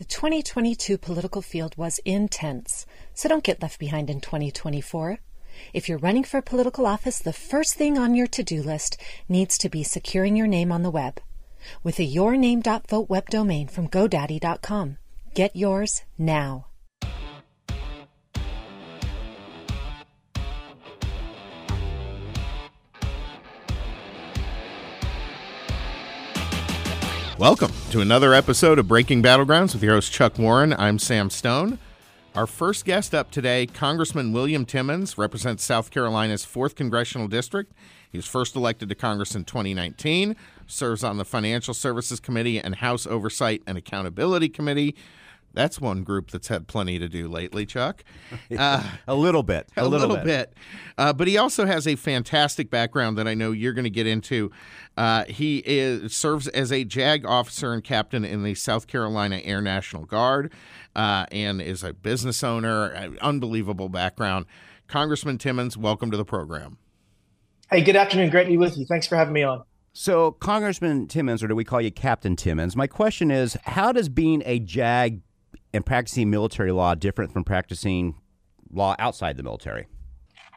The 2022 political field was intense, so don't get left behind in 2024. If you're running for political office, the first thing on your to do list needs to be securing your name on the web with a yourname.vote web domain from GoDaddy.com. Get yours now. Welcome to another episode of Breaking Battlegrounds with your host Chuck Warren. I'm Sam Stone. Our first guest up today, Congressman William Timmons, represents South Carolina's 4th Congressional District. He was first elected to Congress in 2019, serves on the Financial Services Committee and House Oversight and Accountability Committee. That's one group that's had plenty to do lately, Chuck. Uh, a little bit. A, a little, little, bit. bit. Uh, but he also has a fantastic background that I know you're going to get into. Uh, he is, serves as a JAG officer and captain in the South Carolina Air National Guard uh, and is a business owner. Unbelievable background. Congressman Timmons, welcome to the program. Hey, good afternoon. Great to be with you. Thanks for having me on. So, Congressman Timmons, or do we call you Captain Timmons? My question is how does being a JAG and practicing military law different from practicing law outside the military?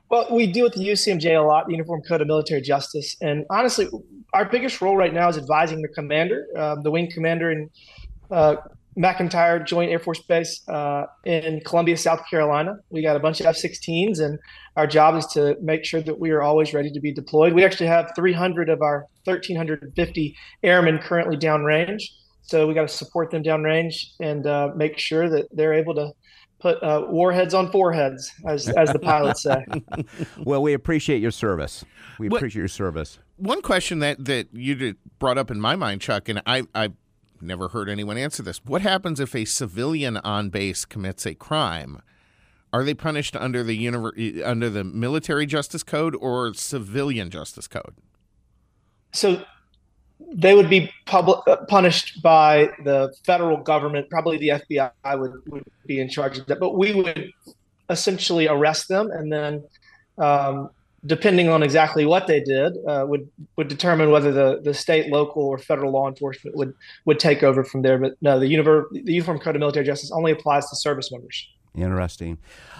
Well, we deal with the UCMJ a lot, the Uniform Code of Military Justice, and honestly, our biggest role right now is advising the commander, uh, the wing commander in uh, McEntire Joint Air Force Base uh, in Columbia, South Carolina. We got a bunch of F-16s, and our job is to make sure that we are always ready to be deployed. We actually have 300 of our 1,350 airmen currently downrange. So we got to support them downrange and uh, make sure that they're able to put uh, warheads on foreheads, as as the pilots say. well, we appreciate your service. We what, appreciate your service. One question that that you brought up in my mind, Chuck, and I I never heard anyone answer this. What happens if a civilian on base commits a crime? Are they punished under the univer- under the military justice code or civilian justice code? So they would be public, uh, punished by the federal government. Probably the FBI would, would be in charge of that. But we would essentially arrest them, and then, um, depending on exactly what they did, uh, would would determine whether the, the state, local, or federal law enforcement would would take over from there. But no, the, univer- the Uniform Code of Military Justice only applies to service members. Interesting.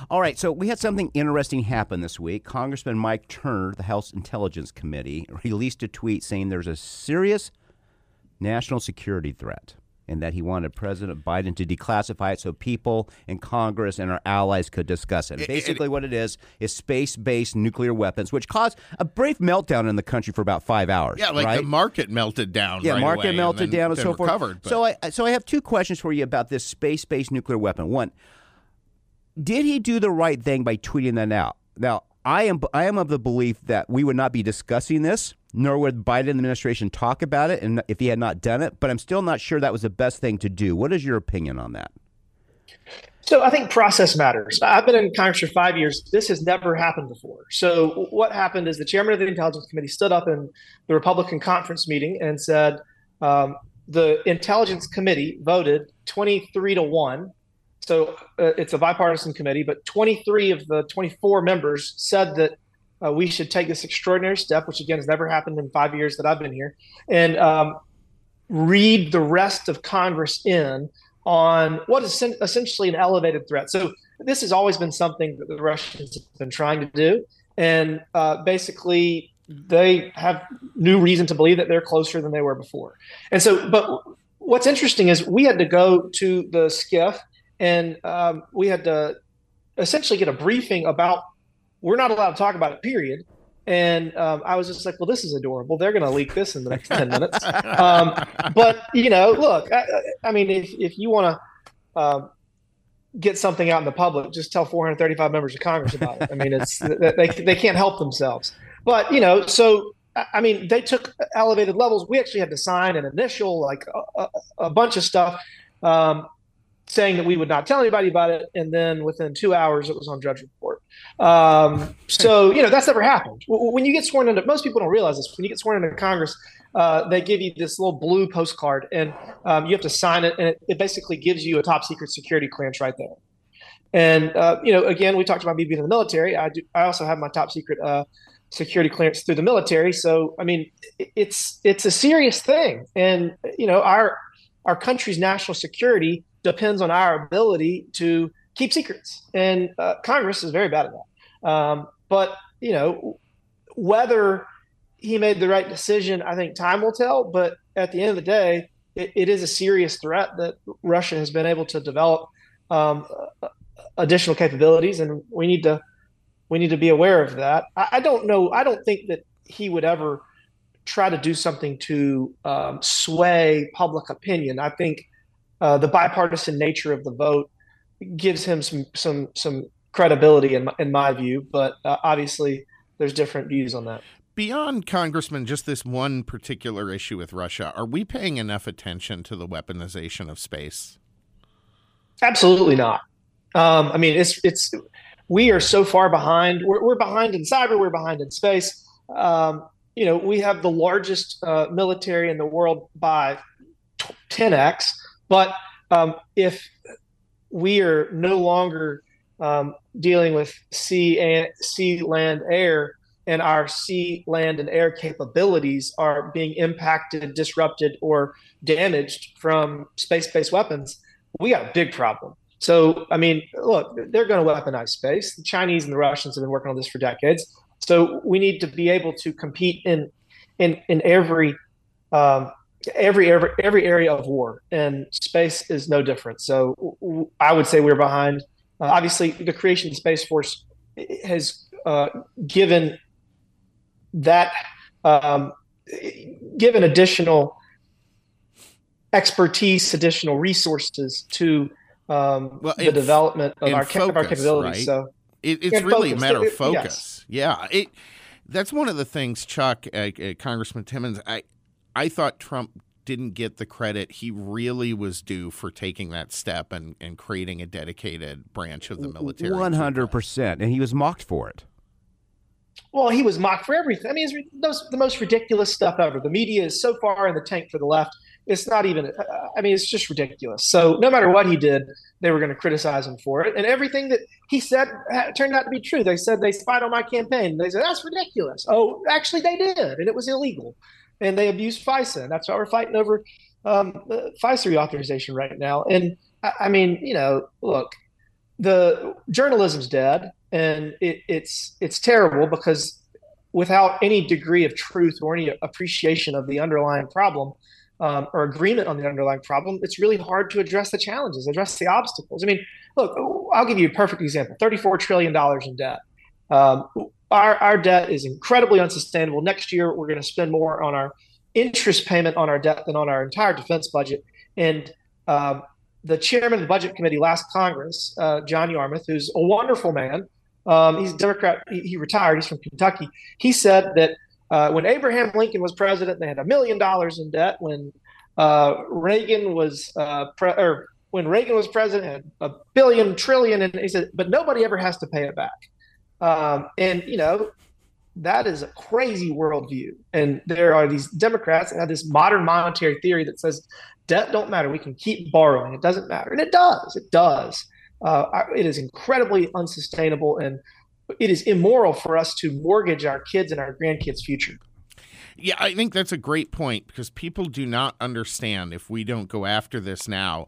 All right, so we had something interesting happen this week. Congressman Mike Turner, the House Intelligence Committee, released a tweet saying there's a serious national security threat and that he wanted President Biden to declassify it so people in Congress and our allies could discuss it. Basically, what it is is space-based nuclear weapons, which caused a brief meltdown in the country for about five hours. Yeah, like right? the market melted down. Yeah, right market away, melted and down and so recovered, forth. So I so I have two questions for you about this space-based nuclear weapon. One, did he do the right thing by tweeting that out? Now, I am I am of the belief that we would not be discussing this, nor would Biden administration talk about it, and if he had not done it. But I'm still not sure that was the best thing to do. What is your opinion on that? So I think process matters. I've been in Congress for five years. This has never happened before. So what happened is the chairman of the Intelligence Committee stood up in the Republican conference meeting and said um, the Intelligence Committee voted 23 to one so uh, it's a bipartisan committee, but 23 of the 24 members said that uh, we should take this extraordinary step, which again has never happened in five years that I've been here, and um, read the rest of Congress in on what is essentially an elevated threat. So this has always been something that the Russians have been trying to do, and uh, basically they have new reason to believe that they're closer than they were before. And so, but what's interesting is we had to go to the SCIF and um, we had to essentially get a briefing about we're not allowed to talk about it period. And um, i was just like well this is adorable. They're going to leak this in the next 10 minutes. Um, but you know look i, I mean if, if you want to uh, get something out in the public just tell 435 members of congress about it. I mean it's they, they can't help themselves. But you know so I mean, they took elevated levels. We actually had to sign an initial, like a, a, a bunch of stuff. Um, saying that we would not tell anybody about it, and then within two hours it was on Drudge Report. Um, so you know that's never happened. When you get sworn into, most people don't realize this. When you get sworn into Congress, uh, they give you this little blue postcard, and um, you have to sign it, and it, it, basically gives you a top secret security clearance right there. And uh, you know, again, we talked about me being in the military. I do. I also have my top secret. Uh, security clearance through the military so i mean it's it's a serious thing and you know our our country's national security depends on our ability to keep secrets, and uh, Congress is very bad at that. Um, but you know, whether he made the right decision, I think time will tell. But at the end of the day, it, it is a serious threat that Russia has been able to develop um, additional capabilities, and we need to we need to be aware of that. I, don't know. I don't think that he would ever try to do something to um, sway public opinion. I think uh, the bipartisan nature of the vote gives him some some some credibility in my, in my view. But uh, obviously, there's different views on that. Beyond Congressman, just this one particular issue with Russia, are we paying enough attention to the weaponization of space? Absolutely not. Um, I mean, it's it's we are so far behind. We're, we're behind in cyber. We're behind in space. Um, you know, we have the largest uh, military in the world by 10x. But um, if we are no longer um, dealing with sea and sea, land, air, and our sea, land, and air capabilities are being impacted, disrupted, or damaged from space-based weapons, we got a big problem. So, I mean, look, they're going to weaponize space. The Chinese and the Russians have been working on this for decades. So, we need to be able to compete in in in every um, every every every area of war, and space is no different. So, I would say we're behind. Uh, obviously, the creation of the Space Force has uh, given that um, given additional expertise, additional resources to um, well, the development of our, focus, of our capabilities. Right? So it, it's really focus. a matter of focus. It, yes. Yeah, it that's one of the things, Chuck, uh, uh, Congressman Timmons. I I thought Trump didn't get the credit he really was due for taking that step and, and creating a dedicated branch of the military. One hundred percent, and he was mocked for it. Well, he was mocked for everything. I mean, it's the most ridiculous stuff ever. The media is so far in the tank for the left it's not even uh, i mean it's just ridiculous so no matter what he did they were going to criticize him for it and everything that he said uh, turned out to be true they said they spied on my campaign they said that's ridiculous oh actually they did and it was illegal and they abused FISA and that's why we're fighting over um, FISA reauthorization right now and I, I, mean you know look the journalism's dead and it, it's it's terrible because without any degree of truth or any appreciation of the underlying problem um, or agreement on the underlying problem, it's really hard to address the challenges, address the obstacles. I mean, look, I'll give you a perfect example: thirty-four trillion dollars in debt. Um, our our debt is incredibly unsustainable. Next year, we're going to spend more on our interest payment on our debt than on our entire defense budget. And um, the chairman of the budget committee last Congress, uh, John Yarmuth, who's a wonderful man, um, he's a Democrat. He, he, retired. He's from Kentucky. He said that uh, when Abraham Lincoln was president, they had a million dollars in debt. When uh, Reagan was uh, pre- or when Reagan was president, a billion trillion, and he said, but nobody ever has to pay it back. Um, and you know, that is a crazy worldview. And there are these Democrats that have this modern monetary theory that says debt don't matter. We can keep borrowing. It doesn't matter, and it does. It does. Uh, it is incredibly unsustainable and it is immoral for us to mortgage our kids and our grandkids' future. Yeah, I think that's a great point because people do not understand if we don't go after this now.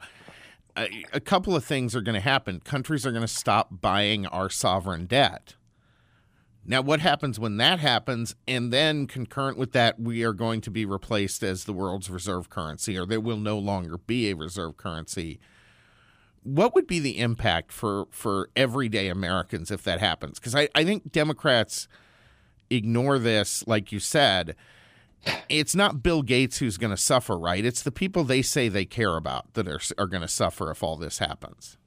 A, a couple of things are going to happen. Countries are going to stop buying our sovereign debt. Now, what happens when that happens? And then, concurrent with that, we are going to be replaced as the world's reserve currency, or there will no longer be a reserve currency what would be the impact for for everyday Americans if that happens? Because I, I think Democrats ignore this, like you said. It's not Bill Gates who's going to suffer, right? It's the people they say they care about that are are going to suffer if all this happens.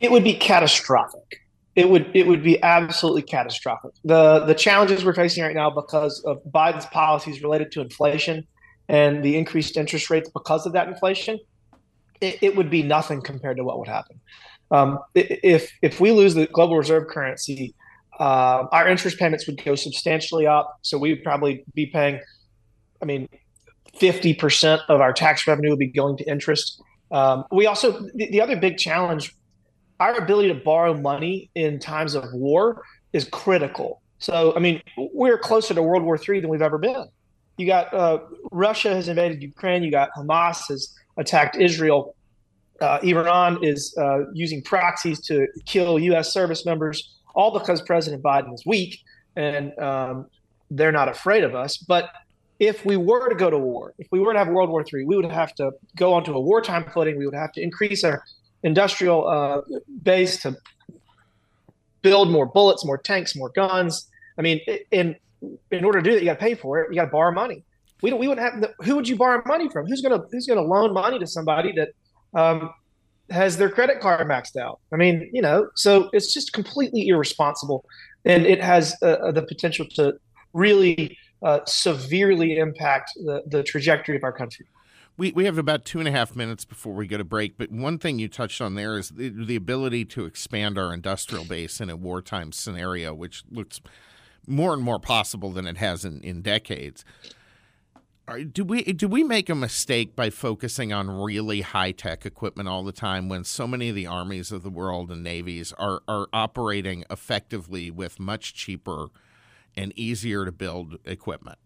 It would be catastrophic. It would it would be absolutely catastrophic. The the challenges we're facing right now because of Biden's policies related to inflation and the increased interest rates because of that inflation it, it would be nothing compared to what would happen. Um, if if we lose the global reserve currency, uh, our interest payments would go substantially up. So we would probably be paying, I mean, fifty percent of our tax revenue would be going to interest. Um, we also the, the, other big challenge, our ability to borrow money in times of war is critical. So I mean, we're closer to World War III than we've ever been. You got uh, Russia has invaded Ukraine. You got Hamas has attacked Israel. uh, Iran is uh, using proxies to kill U.S. service members, all because President Biden is weak and um, they're not afraid of us. But if we were to go to war, if we were to have World War III, we would have to go onto a wartime footing. We would have to increase our industrial uh, base to build more bullets, more tanks, more guns. I mean, in in order to do that, you got to pay for it. You got to borrow money. We don't. We wouldn't have. Who would you borrow money from? Who's gonna Who's gonna loan money to somebody that um, has their credit card maxed out? I mean, you know. So it's just completely irresponsible, and it has uh, uh the potential to really uh, severely impact the, the trajectory of our country. We, we have about two and a half minutes before we go to break, but one thing you touched on there is the, the ability to expand our industrial base in a wartime scenario, which looks more and more possible than it has in, in decades. Do we do we make a mistake by focusing on really high tech equipment all the time when so many of the armies of the world and navies are are operating effectively with much cheaper and easier to build equipment?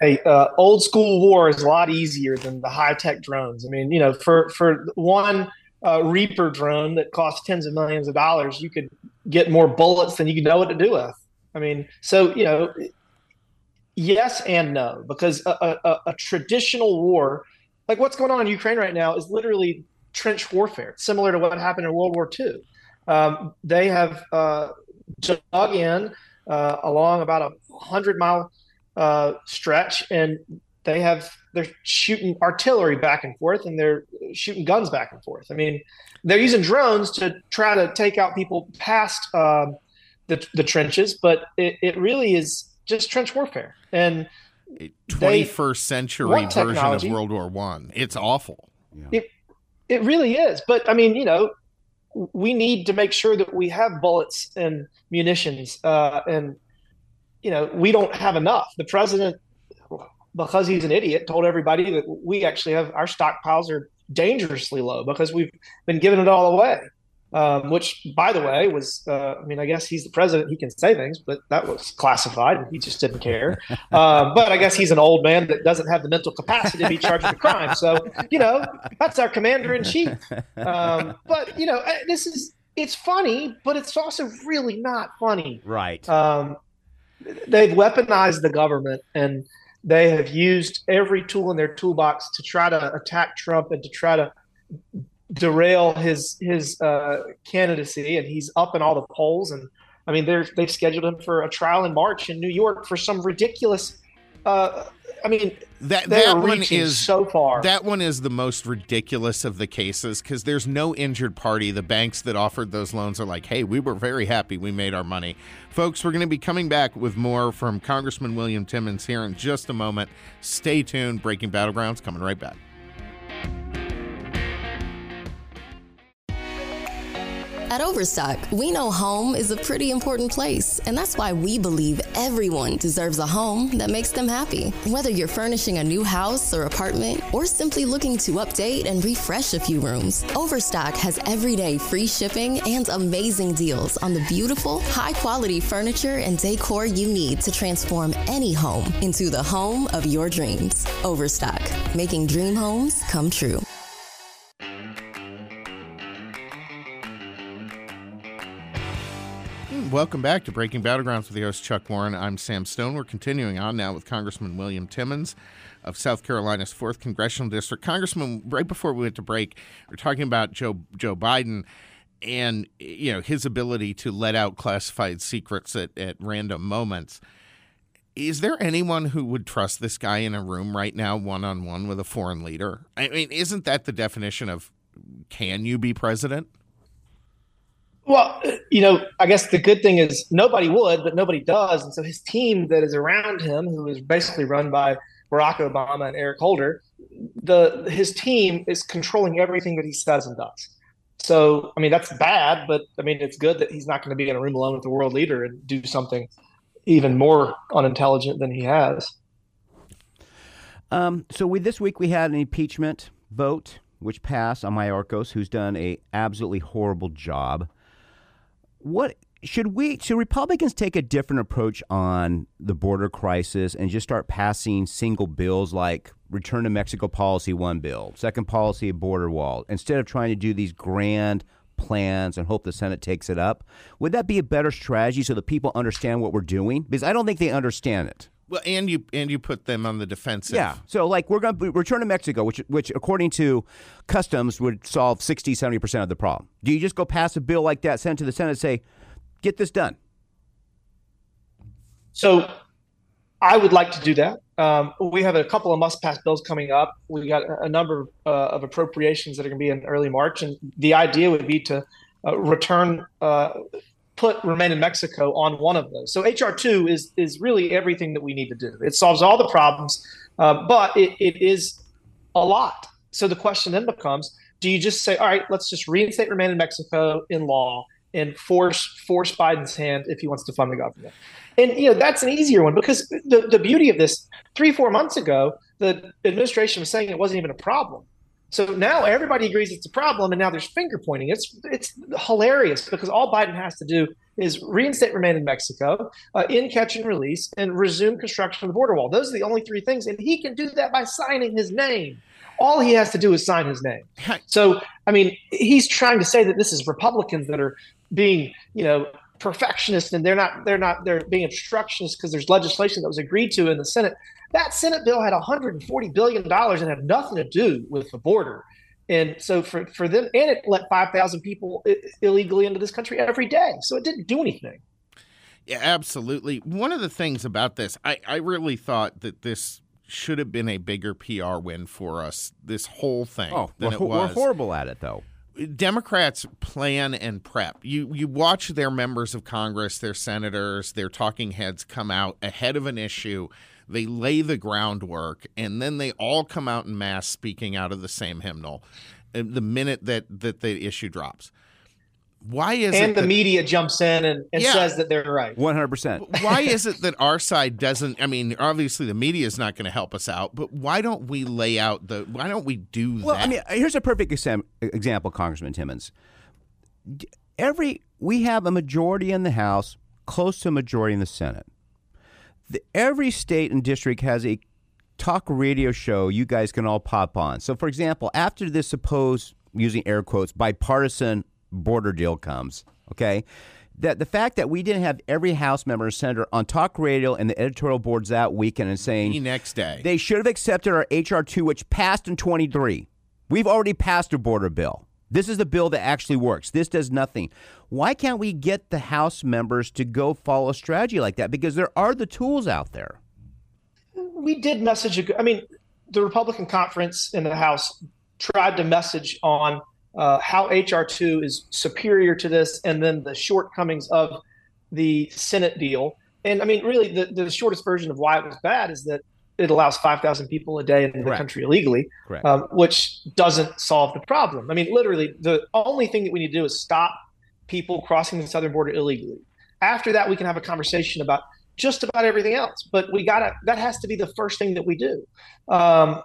Hey, uh, old school war is a lot easier than the high tech drones. I mean, you know, for for one uh, Reaper drone that costs tens of millions of dollars, you could get more bullets than you know what to do with. I mean, so you know, yes and no, because a, a, a traditional war, like what's going on in Ukraine right now, is literally trench warfare, similar to what happened in World War II. Um, they have uh, dug in uh, along about a hundred mile uh, stretch, and they have they're shooting artillery back and forth, and they're shooting guns back and forth. I mean, they're using drones to try to take out people past um, the the trenches, but it, it really is just trench warfare and. 21st century version of World War One. It's awful. Yeah. It it really is. But I mean, you know, we need to make sure that we have bullets and munitions uh, and you know we don't have enough. The president because he's an idiot told everybody that we actually have our stockpiles are dangerously low because we've been giving it all away um, which, by the way, was uh, I mean, I guess he's the president; he can say things, but that was classified, and he just didn't care. Um, but I guess he's an old man that doesn't have the mental capacity to be charged with a crime. So, you know, that's our commander in chief. Um, but you know, uh, this is it's funny, but it's also really not funny. Right. Um, they've weaponized the government and they have used every tool in their toolbox to try to attack Trump and to try to derail his his uh, candidacy, and he's up in all the polls. And I mean, they're they've scheduled him for a trial in March in New York for some ridiculous. Uh, I mean, that that one is so far. That one is the most ridiculous of the cases because there's no injured party. The banks that offered those loans are like, "Hey, we were very happy. We made our money." Folks, we're going to be coming back with more from Congressman William Timmons here in just a moment. Stay tuned. Breaking Battlegrounds coming right back. At Overstock, we know home is a pretty important place, and that's why we believe everyone deserves a home that makes them happy. Whether you're furnishing a new house or apartment, or simply looking to update and refresh a few rooms, Overstock has everyday free shipping and amazing deals on the beautiful, high quality furniture and decor you need to transform any home into the home of your dreams. Overstock, making dream homes come true. Welcome back to Breaking Battlegrounds with the host Chuck Warren. I'm Sam Stone. We're continuing on now with Congressman William Timmons of South Carolina's fourth congressional district. Congressman, right before we went to break, we are talking about Joe Joe Biden and you know his ability to let out classified secrets at, at random moments. Is there anyone who would trust this guy in a room right now, one on one with a foreign leader? I mean, isn't that the definition of can you be president? Well, you know, I guess the good thing is nobody would, but nobody does. And so his team that is around him, who is basically run by Barack Obama and Eric Holder, the his team is controlling everything that he says and does. So, I mean, that's bad, but I mean, it's good that he's not going to be in a room alone with the world leader and do something even more unintelligent than he has. Um, so, we this week we had an impeachment vote which passed on Mayorkas, who's done a absolutely horrible job what should we should Republicans take a different approach on the border crisis and just start passing single bills like return to Mexico policy one bill, second policy border wall, instead of trying to do these grand plans and hope the Senate takes it up? Would that be a better strategy so that people understand what we're doing? Because I don't think they understand it. Well, and you and you put them on the defensive. Yeah. So like we're going to return to Mexico, which which according to customs would solve 60 70% of the problem. Do you just go pass a bill like that, send it to the Senate and say, "Get this done?" So I would like to do that. Um, we have a couple of must-pass bills coming up. We got a number uh, of appropriations that are going to be in early March, and the idea would be to uh, return uh, put remain in Mexico on one of those. So HR two is is really everything that we need to do. It solves all the problems, uh, but it, it is a lot. So the question then becomes: Do you just say, all right, let's just reinstate remain in Mexico in law and force force Biden's hand if he wants to fund the government? And you know that's an easier one because the the beauty of this three four months ago the administration was saying it wasn't even a problem. So now everybody agrees it's a problem, and now there's finger pointing. It's it's hilarious because all Biden has to do is reinstate remain in Mexico, uh, in catch and release, and resume construction of the border wall. Those are the only three things, and he can do that by signing his name. All he has to do is sign his name. So I mean, he's trying to say that this is Republicans that are being, you know, perfectionists, and they're not. They're not. They're being obstructionist because there's legislation that was agreed to in the Senate. That Senate bill had 140 billion dollars and had nothing to do with the border. And so for, for them, and it let 5,000 people illegally into this country every day. So it didn't do anything. Yeah, absolutely. One of the things about this, I, I really thought that this should have been a bigger PR win for us, this whole thing. Oh, than we're, it was. we're horrible at it, though. Democrats plan and prep. You you watch their members of Congress, their senators, their talking heads come out ahead of an issue they lay the groundwork, and then they all come out in mass speaking out of the same hymnal uh, the minute that, that the issue drops. Why is and it the that, media jumps in and, and Yeah. says that they're right? 100%. why is it that our side doesn't? I mean, obviously the media is not going to help us out, but why don't we lay out the? Why don't we do the Well, that? I mean, here's a perfect exam- example, Congressman Timmons. Every we have a majority in the House, close to a majority in the Senate. The, every state and district has a talk radio show you guys can all pop on. So, for example, after this supposed, using air quotes, bipartisan border deal comes, okay, that the fact that we didn't have every House member or senator on talk radio and the editorial boards that weekend and saying the next day. they should have accepted our HR two, which passed in 23. We've already passed a border bill. This is the bill that actually works. This does nothing. Why can't we get the House members to go follow a strategy like that? Because there are the tools out there. we did message. a- I mean, the Republican conference in the House tried to message on uh, how HR two is superior to this, and then the shortcomings of the Senate deal. And I mean, really, the, the shortest version of why it was bad is that it allows 5,000 people a day into the country illegally, um, which doesn't solve the problem. I mean, literally, the only thing that we need to do is stop people crossing the southern border illegally. After that, we can have a conversation about just about everything else. But we gotta that has to be the first thing that we do. Um,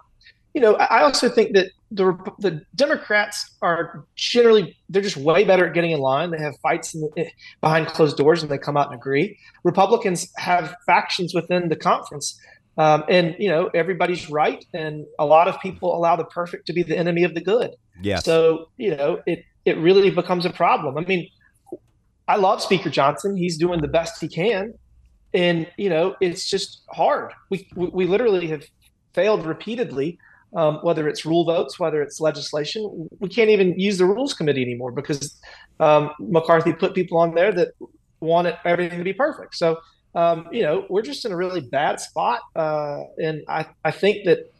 you know, I also think that the the Democrats are generally they're just way better at getting in line. They have fights in the, behind closed doors and they come out and agree. Republicans have factions within the conference. Um, and you know everybody's right, and a lot of people allow the perfect to be the enemy of the good. Yes. So you know it it really becomes a problem. I mean, I love Speaker Johnson. He's doing the best he can, and you know it's just hard. We we, we literally have failed repeatedly. Um, whether it's rule votes, whether it's legislation, we can't even use the rules committee anymore because um, McCarthy put people on there that want it, everything to be perfect. So um, you know we're just in a really bad spot, uh, and I I think that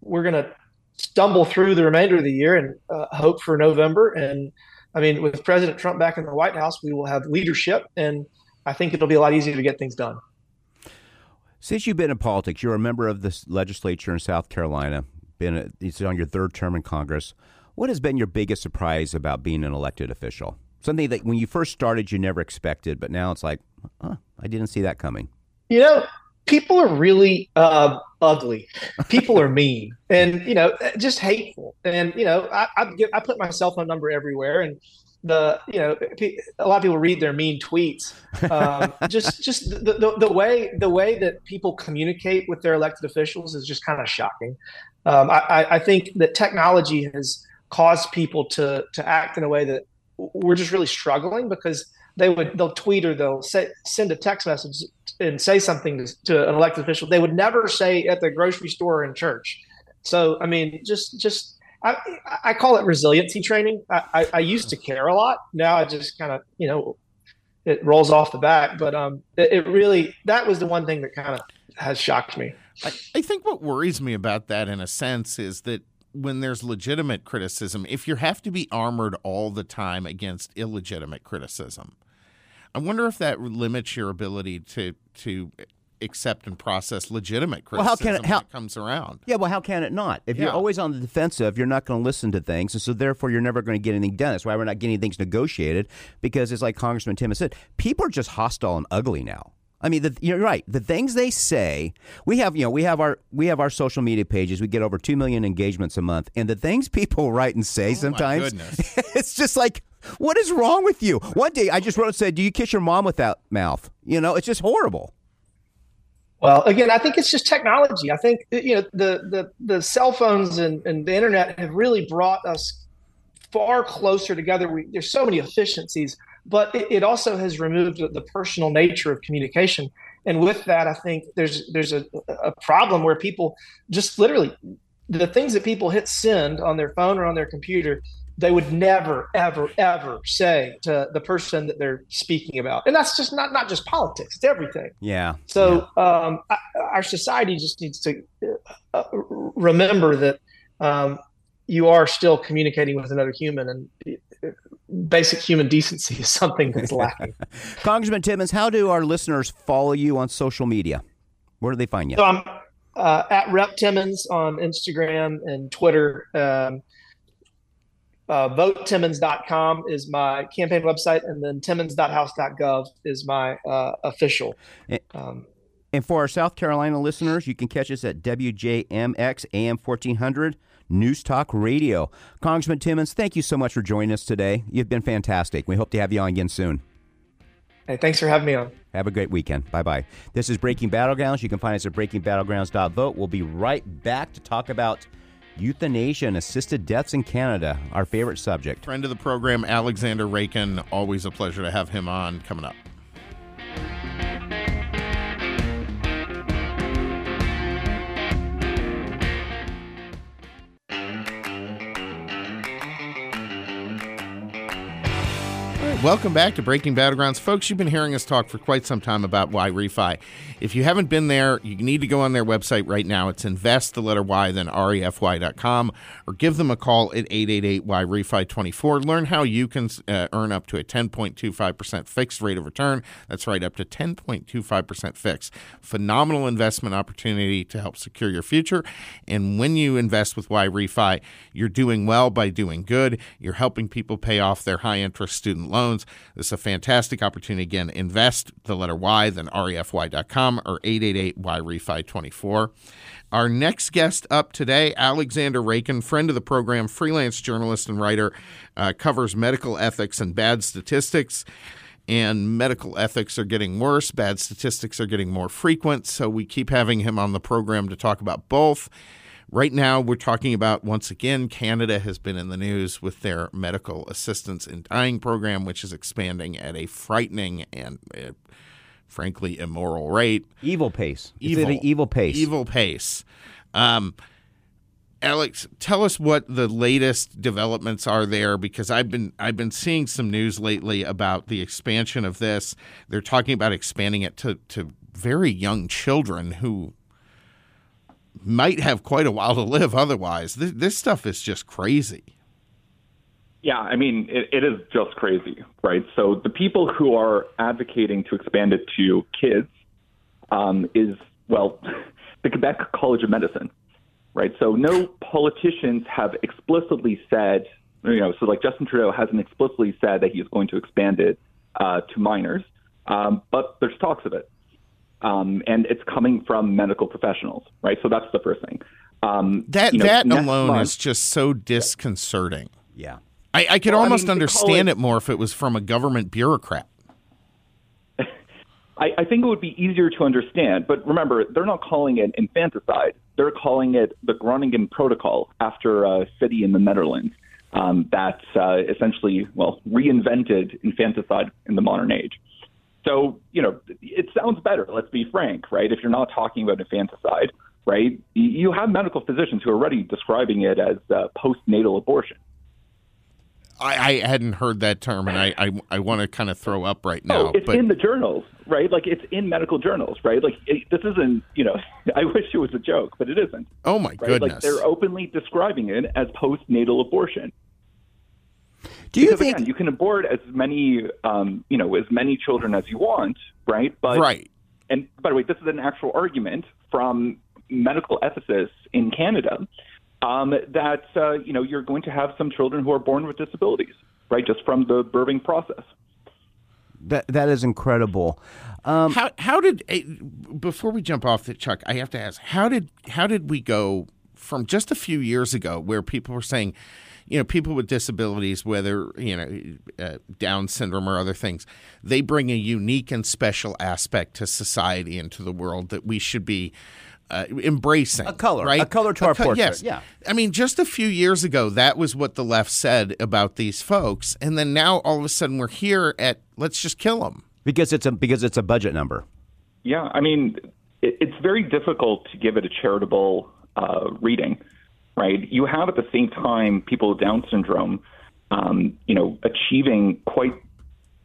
we're going to stumble through the remainder of the year and uh, hope for November. And I mean, with President Trump back in the White House, we will have leadership, and I think it'll be a lot easier to get things done. Since you've been in politics, you're a member of the legislature in South Carolina. Been it's on your third term in Congress. What has been your biggest surprise about being an elected official? Something that when you first started you never expected, but now it's like, huh, I didn't see that coming. You know, people are really uh, ugly. People are mean, and you know, just hateful. And you know, I I, give, I put my cell phone number everywhere, and the you know a lot of people read their mean tweets. Um, just just the, the, the way the way that people communicate with their elected officials is just kind of shocking. Um, I, I think that technology has caused people to to act in a way that we're just really struggling because they would they'll tweet or they'll say, send a text message and say something to, to, an elected official they would never say at the grocery store or in church. So i mean just just i, I call it resiliency training. I, I, I used to care a lot. Now i just kind of you know it rolls off the back but um it, it really that was the one thing that kind of has shocked me I, I think what worries me about that in a sense is that when there's legitimate criticism, if you have to be armored all the time against illegitimate criticism, I wonder if that limits your ability to to accept and process legitimate criticism well, how can it, how, it comes around. Yeah, well, how can it not? If yeah. you're always on the defensive, you're not going to listen to things, and so therefore you're never going to get anything done. That's why we're not getting things negotiated because it's like Congressman Timmons said, people are just hostile and ugly now. I mean, the, you're right. The things they say, we have, you know, we have our we have our social media pages. We get over two million engagements a month, and the things people write and say oh sometimes, it's just like what is wrong with you? One day I just wrote and said, Do you kiss your mom with that mouth? You know, it's just horrible. Well, again, I think it's just technology. I think you know the the the cell phones and, and the internet have really brought us far closer together. We, there's so many efficiencies, but it, it, also has removed the personal nature of communication. And with that, I think there's there's a, a problem where people just literally the things that people hit send on their phone or on their computer they would never, ever, ever say to the person that they're speaking about. And that's just not not just politics; it's everything. Yeah. So yeah. Um, I, our society just needs to uh, remember that um, you are still communicating with another human, and basic human decency is something that's lacking. Congressman Timmons, how do our listeners follow you on social media? Where do they find you? So I'm uh, at Rep Timmons on Instagram and Twitter. Um, uh, votetimmons.com is my campaign website, and then timmons.house.gov is my uh, official. Um, and for our South Carolina listeners, you can catch us at WJMX AM 1400 News Talk Radio. Congressman Timmons, thank you so much for joining us today. You've been fantastic. We hope to have you on again soon. Hey, thanks for having me on. Have a great weekend. Bye bye. This is Breaking Battlegrounds. You can find us at breakingbattlegrounds.vote. We'll be right back to talk about Euthanasia and assisted deaths in Canada, our favorite subject. Friend of the program, Alexander Raikin. Always a pleasure to have him on coming up. Welcome back to Breaking Battlegrounds. Folks, you've been hearing us talk for quite some time about YRefy. If you haven't been there, you need to go on their website right now. It's invest, the letter Y, then refy.com, or give them a call at 888-YRefy24. Learn how you can uh, earn up to a 10.25% fixed rate of return. That's right, up to 10.25% fixed. Phenomenal investment opportunity to help secure your future. And when you invest with YRefy, you're doing well by doing good. You're helping people pay off their high interest student loans loans. This is a fantastic opportunity. Again, invest the letter Y, then refy.com or 888 YRefy 24. Our next guest up today, Alexander Raikin, friend of the program, freelance journalist and writer, uh, covers medical ethics and bad statistics. And medical ethics are getting worse, bad statistics are getting more frequent. So we keep having him on the program to talk about both. Right now, we're talking about once again, Canada has been in the news with their medical assistance in dying program, which is expanding at a frightening and uh, frankly immoral rate. Evil pace. Evil, is it an evil pace? Evil pace. Um, Alex, tell us what the latest developments are there because I've been I've been seeing some news lately about the expansion of this. They're talking about expanding it to, to very young children who might have quite a while to live otherwise. This, this stuff is just crazy. Yeah, I mean, it, it is just crazy, right? So the people who are advocating to expand it to kids um, is, well, the Quebec College of Medicine, right? So no politicians have explicitly said, you know, so like Justin Trudeau hasn't explicitly said that he's going to expand it uh, to minors, um, but there's talks of it um, and it's coming from medical professionals, right? So that's the first thing. Um, that you know, that alone month, is just so disconcerting. Yeah. I, I could Well, I almost mean, understand call it more if it was from a government bureaucrat. I, I think it would be easier to understand. But remember, they're not calling it infanticide. They're calling it the Groningen Protocol after a city in the Netherlands um, that uh, essentially, well, reinvented infanticide in the modern age. So, you know, it sounds better, let's be frank, right? If you're not talking about infanticide, right? You have medical physicians who are already describing it as uh, postnatal abortion. I, I hadn't heard that term, and I, I, I want to kind of throw up right now. Oh, it's but in the journals, right? Like it's in medical journals, right? Like it, this isn't, you know, I wish it was a joke, but it isn't. oh my Right? goodness, Like they're openly describing it as postnatal abortion. Do you because think again, you can abort as many, um, you know, as many children as you want, right? But right. and by the way, this is an actual argument from medical ethicists in Canada um, that uh, you know you're going to have some children who are born with disabilities, right? Just from the birthing process. that that is incredible? Um, how how did eh, before we jump off the Chuck? I have to ask how did how did we go from just a few years ago where people were saying, you know, people with disabilities, whether you know uh, Down syndrome or other things, they bring a unique and special aspect to society and to the world that we should be. Uh, embracing A color. right? A color to our portrait, Yes, yeah. I mean, just a few years ago, that was what the left said about these folks, and then now all of a sudden we're here at let's just kill them. because it's a because it's a budget number. Yeah, I mean, it, it's very difficult to give it a charitable uh, reading, right? You have at the same time people with Down syndrome, um, you know, achieving quite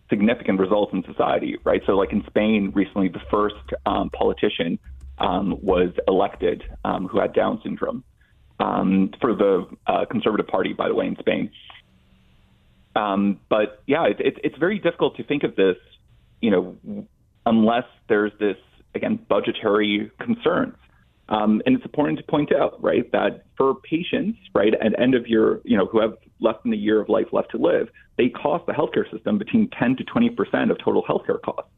significant results in society, right? So, like in Spain recently, the first um, politician um, was elected um, who had Down syndrome um, for the uh, Conservative Party, by the way, in Spain. Um, but yeah, it, it, it's very difficult to think of this, you know, unless there's this again budgetary concerns. Um, and it's important to point out, right, that for patients, right, at end of year, you know, who have less than a year of life left to live, they cost the healthcare system between 10 to 20 percent of total healthcare costs,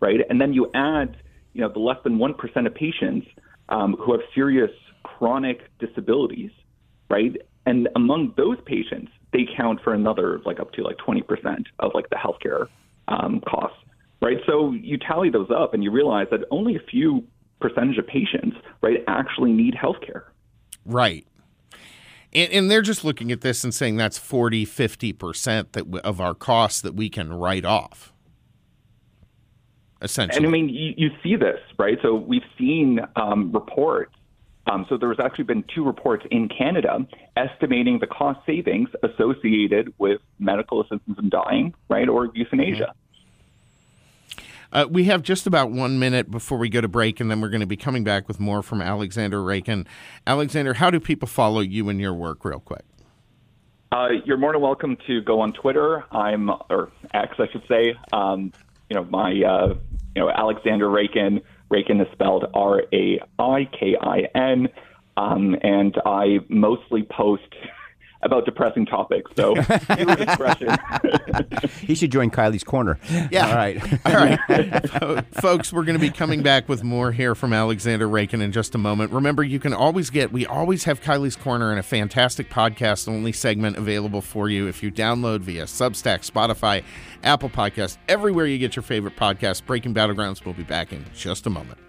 right? And then you add, you know, the less than one percent of patients um, who have serious chronic disabilities, right? And among those patients, they count for another like up to like 20 percent of like the healthcare um, costs, right? So you tally those up and you realize that only a few percentage of patients, right, actually need healthcare. Right. And, and they're just looking at this and saying that's 40, 50% that w- of our costs that we can write off. Essentially. And I mean, you, you see this, right? So we've seen um, reports. Um, so there actually been two reports in Canada estimating the cost savings associated with medical assistance in dying, right, or euthanasia. Uh, we have just about one minute before we go to break, and then we're going to be coming back with more from Alexander Raikin. Alexander, how do people follow you and your work, real quick? Uh, you're more than welcome to go on Twitter. I'm or X, I should say. Um, you know, my uh, you know Alexander Raikin. Raikin is spelled R A I K I N, um, and I mostly post about depressing topics. So. He should join Kiley's corner. Yeah. All right. All right. Folks, we're going to be coming back with more here from Alexander Raikin in just a moment. Remember, you can always get, we always have Kiley's Corner and a fantastic podcast only segment available for you if you download via Substack, Spotify, Apple Podcast, everywhere you get your favorite podcast. Breaking Battlegrounds will be back in just a moment.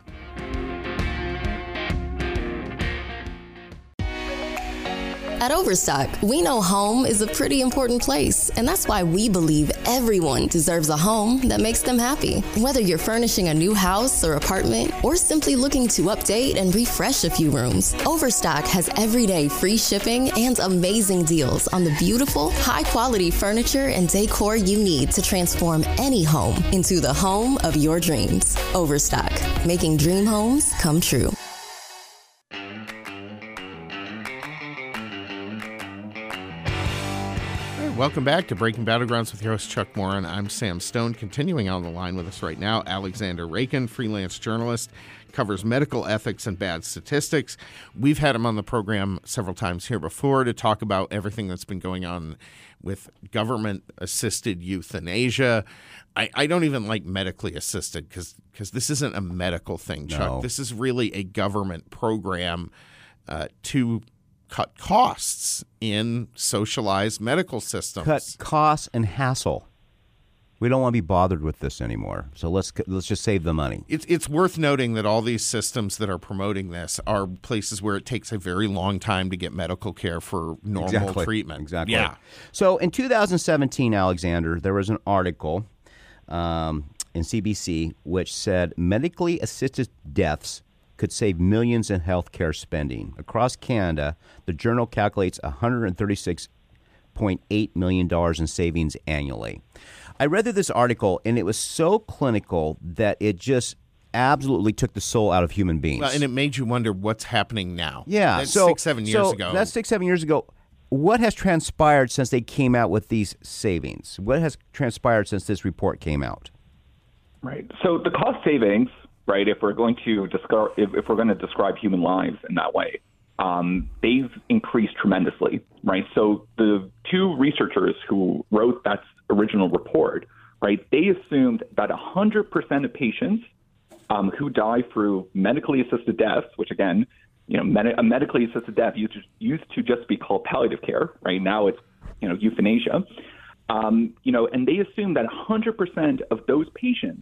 At Overstock, we know home is a pretty important place, and that's why we believe everyone deserves a home that makes them happy. Whether you're furnishing a new house or apartment, or simply looking to update and refresh a few rooms, Overstock has everyday free shipping and amazing deals on the beautiful, high quality furniture and decor you need to transform any home into the home of your dreams. Overstock, making dream homes come true. Welcome back to Breaking Battlegrounds with your host Chuck Warren. I'm Sam Stone. Continuing on the line with us right now, Alexander Raikin, freelance journalist, covers medical ethics and bad statistics. We've had him on the program several times here before to talk about everything that's been going on with government assisted euthanasia. I, I don't even like medically assisted because this isn't a medical thing, Chuck. No. This is really a government program uh, to cut costs in socialized medical systems. Cut costs and hassle. We don't want to be bothered with this anymore. So let's let's just save the money. It's it's worth noting that all these systems that are promoting this are places where it takes a very long time to get medical care for normal exactly. treatment. Exactly. Yeah. So in 2017, Alexander, there was an article um, in CBC which said medically assisted deaths could save millions in healthcare spending across Canada. The journal calculates 136.8 million dollars in savings annually. I read through this article and it was so clinical that it just absolutely took the soul out of human beings. Well, and it made you wonder what's happening now. yeah, That's so six, seven years so ago. That's six, seven years ago. What has transpired since they came out with these savings? What has transpired since this report came out? Right. So the cost savings, right? If we're going to describe, if, if we're going to describe human lives in that way, um, they've increased tremendously, right? So the two researchers who wrote that original report, right? They assumed that 100% of patients um, who die through medically assisted deaths, which again, you know, med- a medically assisted death used to, used to just be called palliative care, right? Now it's, you know, euthanasia. Um, you know, and they assumed that 100% of those patients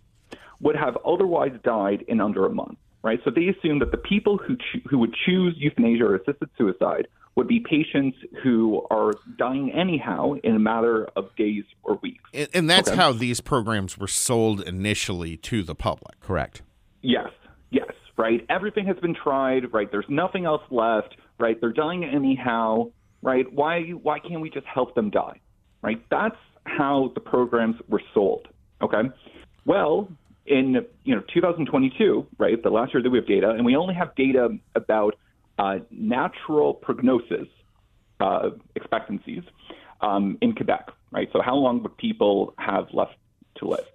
would have otherwise died in under a month, right? So they assumed that the people who cho- who would choose euthanasia or assisted suicide would be patients who are dying anyhow in a matter of days or weeks. and, and that's Okay. how these programs were sold initially to the public. Correct. Yes, yes, right. Everything has been tried, right? There's nothing else left, right? They're dying anyhow, right? Why why can't we just help them die? Right? That's how the programs were sold. Okay? Well, in you know 2022, right, the last year that we have data, and we only have data about uh, natural prognosis uh, expectancies um, in Quebec, right? So how long would people have left to live?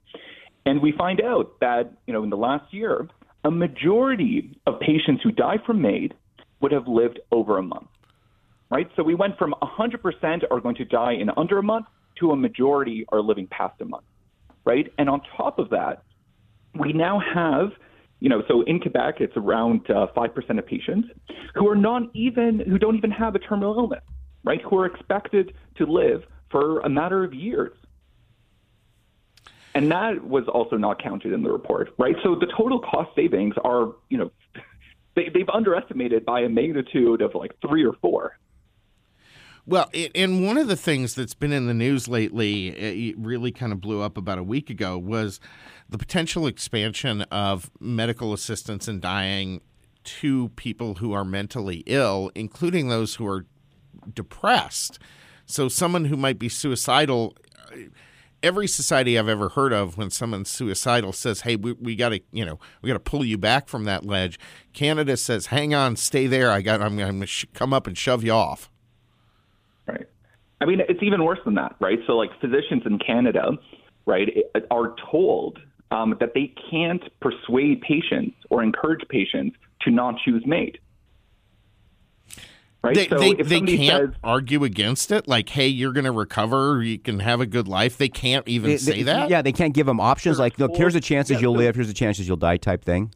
And we find out that, you know, in the last year, a majority of patients who die from MAID would have lived over a month, right? So we went from 100% are going to die in under a month to a majority are living past a month, right? And on top of that, we now have, you know, so in Quebec, it's around uh, 5% of patients who are not even, who don't even have a terminal illness, right? Who are expected to live for a matter of years. And that was also not counted in the report, right? So the total cost savings are, you know, they, they've underestimated by a magnitude of like three or four. Well, it, and one of the things that's been in the news lately, eh, it really kind of blew up about a week ago, was the potential expansion of medical assistance in dying to people who are mentally ill, including those who are depressed. So, someone who might be suicidal. Eh, every society I've ever heard of, when someone's suicidal, says, "Hey, we, we got to, you know, we got to pull you back from that ledge." Canada says, "Hang on, stay there. I got, I'm going to sh- come up and shove you off." Right. I mean, it's even worse than that, right? So, like, physicians in Canada, right, are told um, that they can't persuade patients or encourage patients to not choose MAID. Right. They, so they, if they can't says, argue against it. Like, hey, you're going to recover. You can have a good life. They can't even They- say they- that. Yeah, they can't give them options They're like, look, here's the chances yeah, you'll so- live, here's the chances you'll die type thing.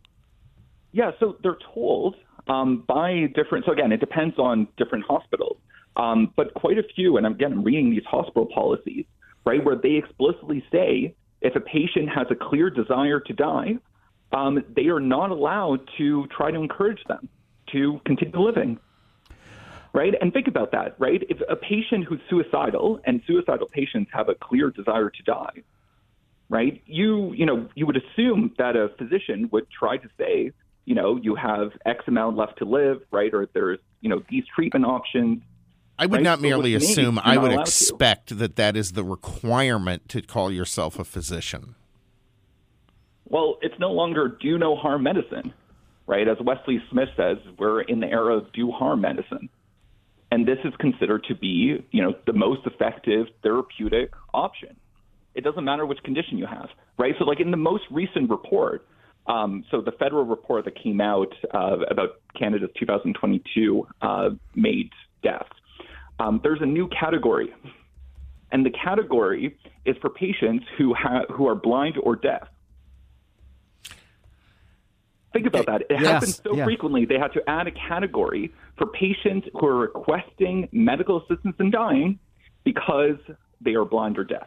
Yeah, so they're told um, by different. So again, it depends on different hospitals, um, but quite a few. And again, I'm reading these hospital policies, right, where they explicitly say if a patient has a clear desire to die, um, they are not allowed to try to encourage them to continue living. Right, and think about that. Right, if a patient who's suicidal, and suicidal patients have a clear desire to die, right? You you know you would assume that a physician would try to say, you know, you have X amount left to live, right? Or there's you know these treatment options. I would Right, not merely assume, I would allowed to. expect that that is the requirement to call yourself a physician. Well, it's no longer do no harm medicine, right? As Wesley Smith says, we're in the era of do harm medicine. And this is considered to be, you know, the most effective therapeutic option. It doesn't matter which condition you have, right? So, like in the most recent report, um, so the federal report that came out uh, about Canada's 2022 uh, MAID deaths, um, there's a new category, and the category is for patients who ha- who are blind or deaf. Think about that. It Yes, happens so yeah. frequently, they had to add a category for patients who are requesting medical assistance in dying because they are blind or deaf.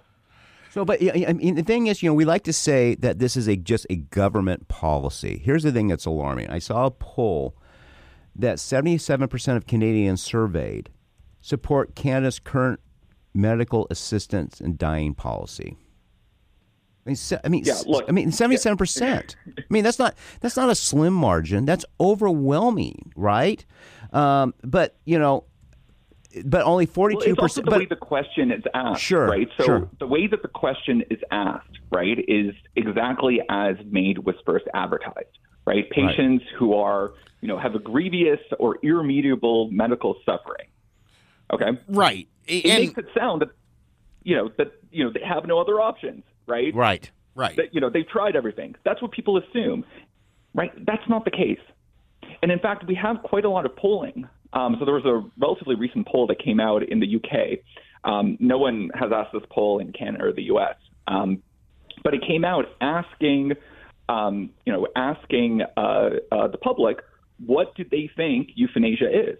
So, but I I mean, the thing is, you know, we like to say that this is a just a government policy. Here's the thing that's alarming. I saw a poll that 77% of Canadians surveyed support Canada's current medical assistance and dying policy. I mean, se- I mean, Yeah, look, I mean, seventy-seven percent. I mean, that's not that's not a slim margin. That's overwhelming, right? Um, but you know, but only forty-two also percent. the But way the question is asked, Sure, right? So sure. the way that the question is asked, right, is exactly as MAID was first advertised, right? Patients who are, you know, have a grievous or irremediable medical suffering. Okay, Right. it And makes it sound that, you know, that you know they have no other options, right? right. right. That you know they've tried everything. That's what people assume, right? That's not the case. And in fact, we have quite a lot of polling. Um, so there was a relatively recent poll that came out in the UK. Um, no one has asked this poll in Canada or the US, um, but it came out asking, um, you know, asking uh, uh, the public what do they think euthanasia is.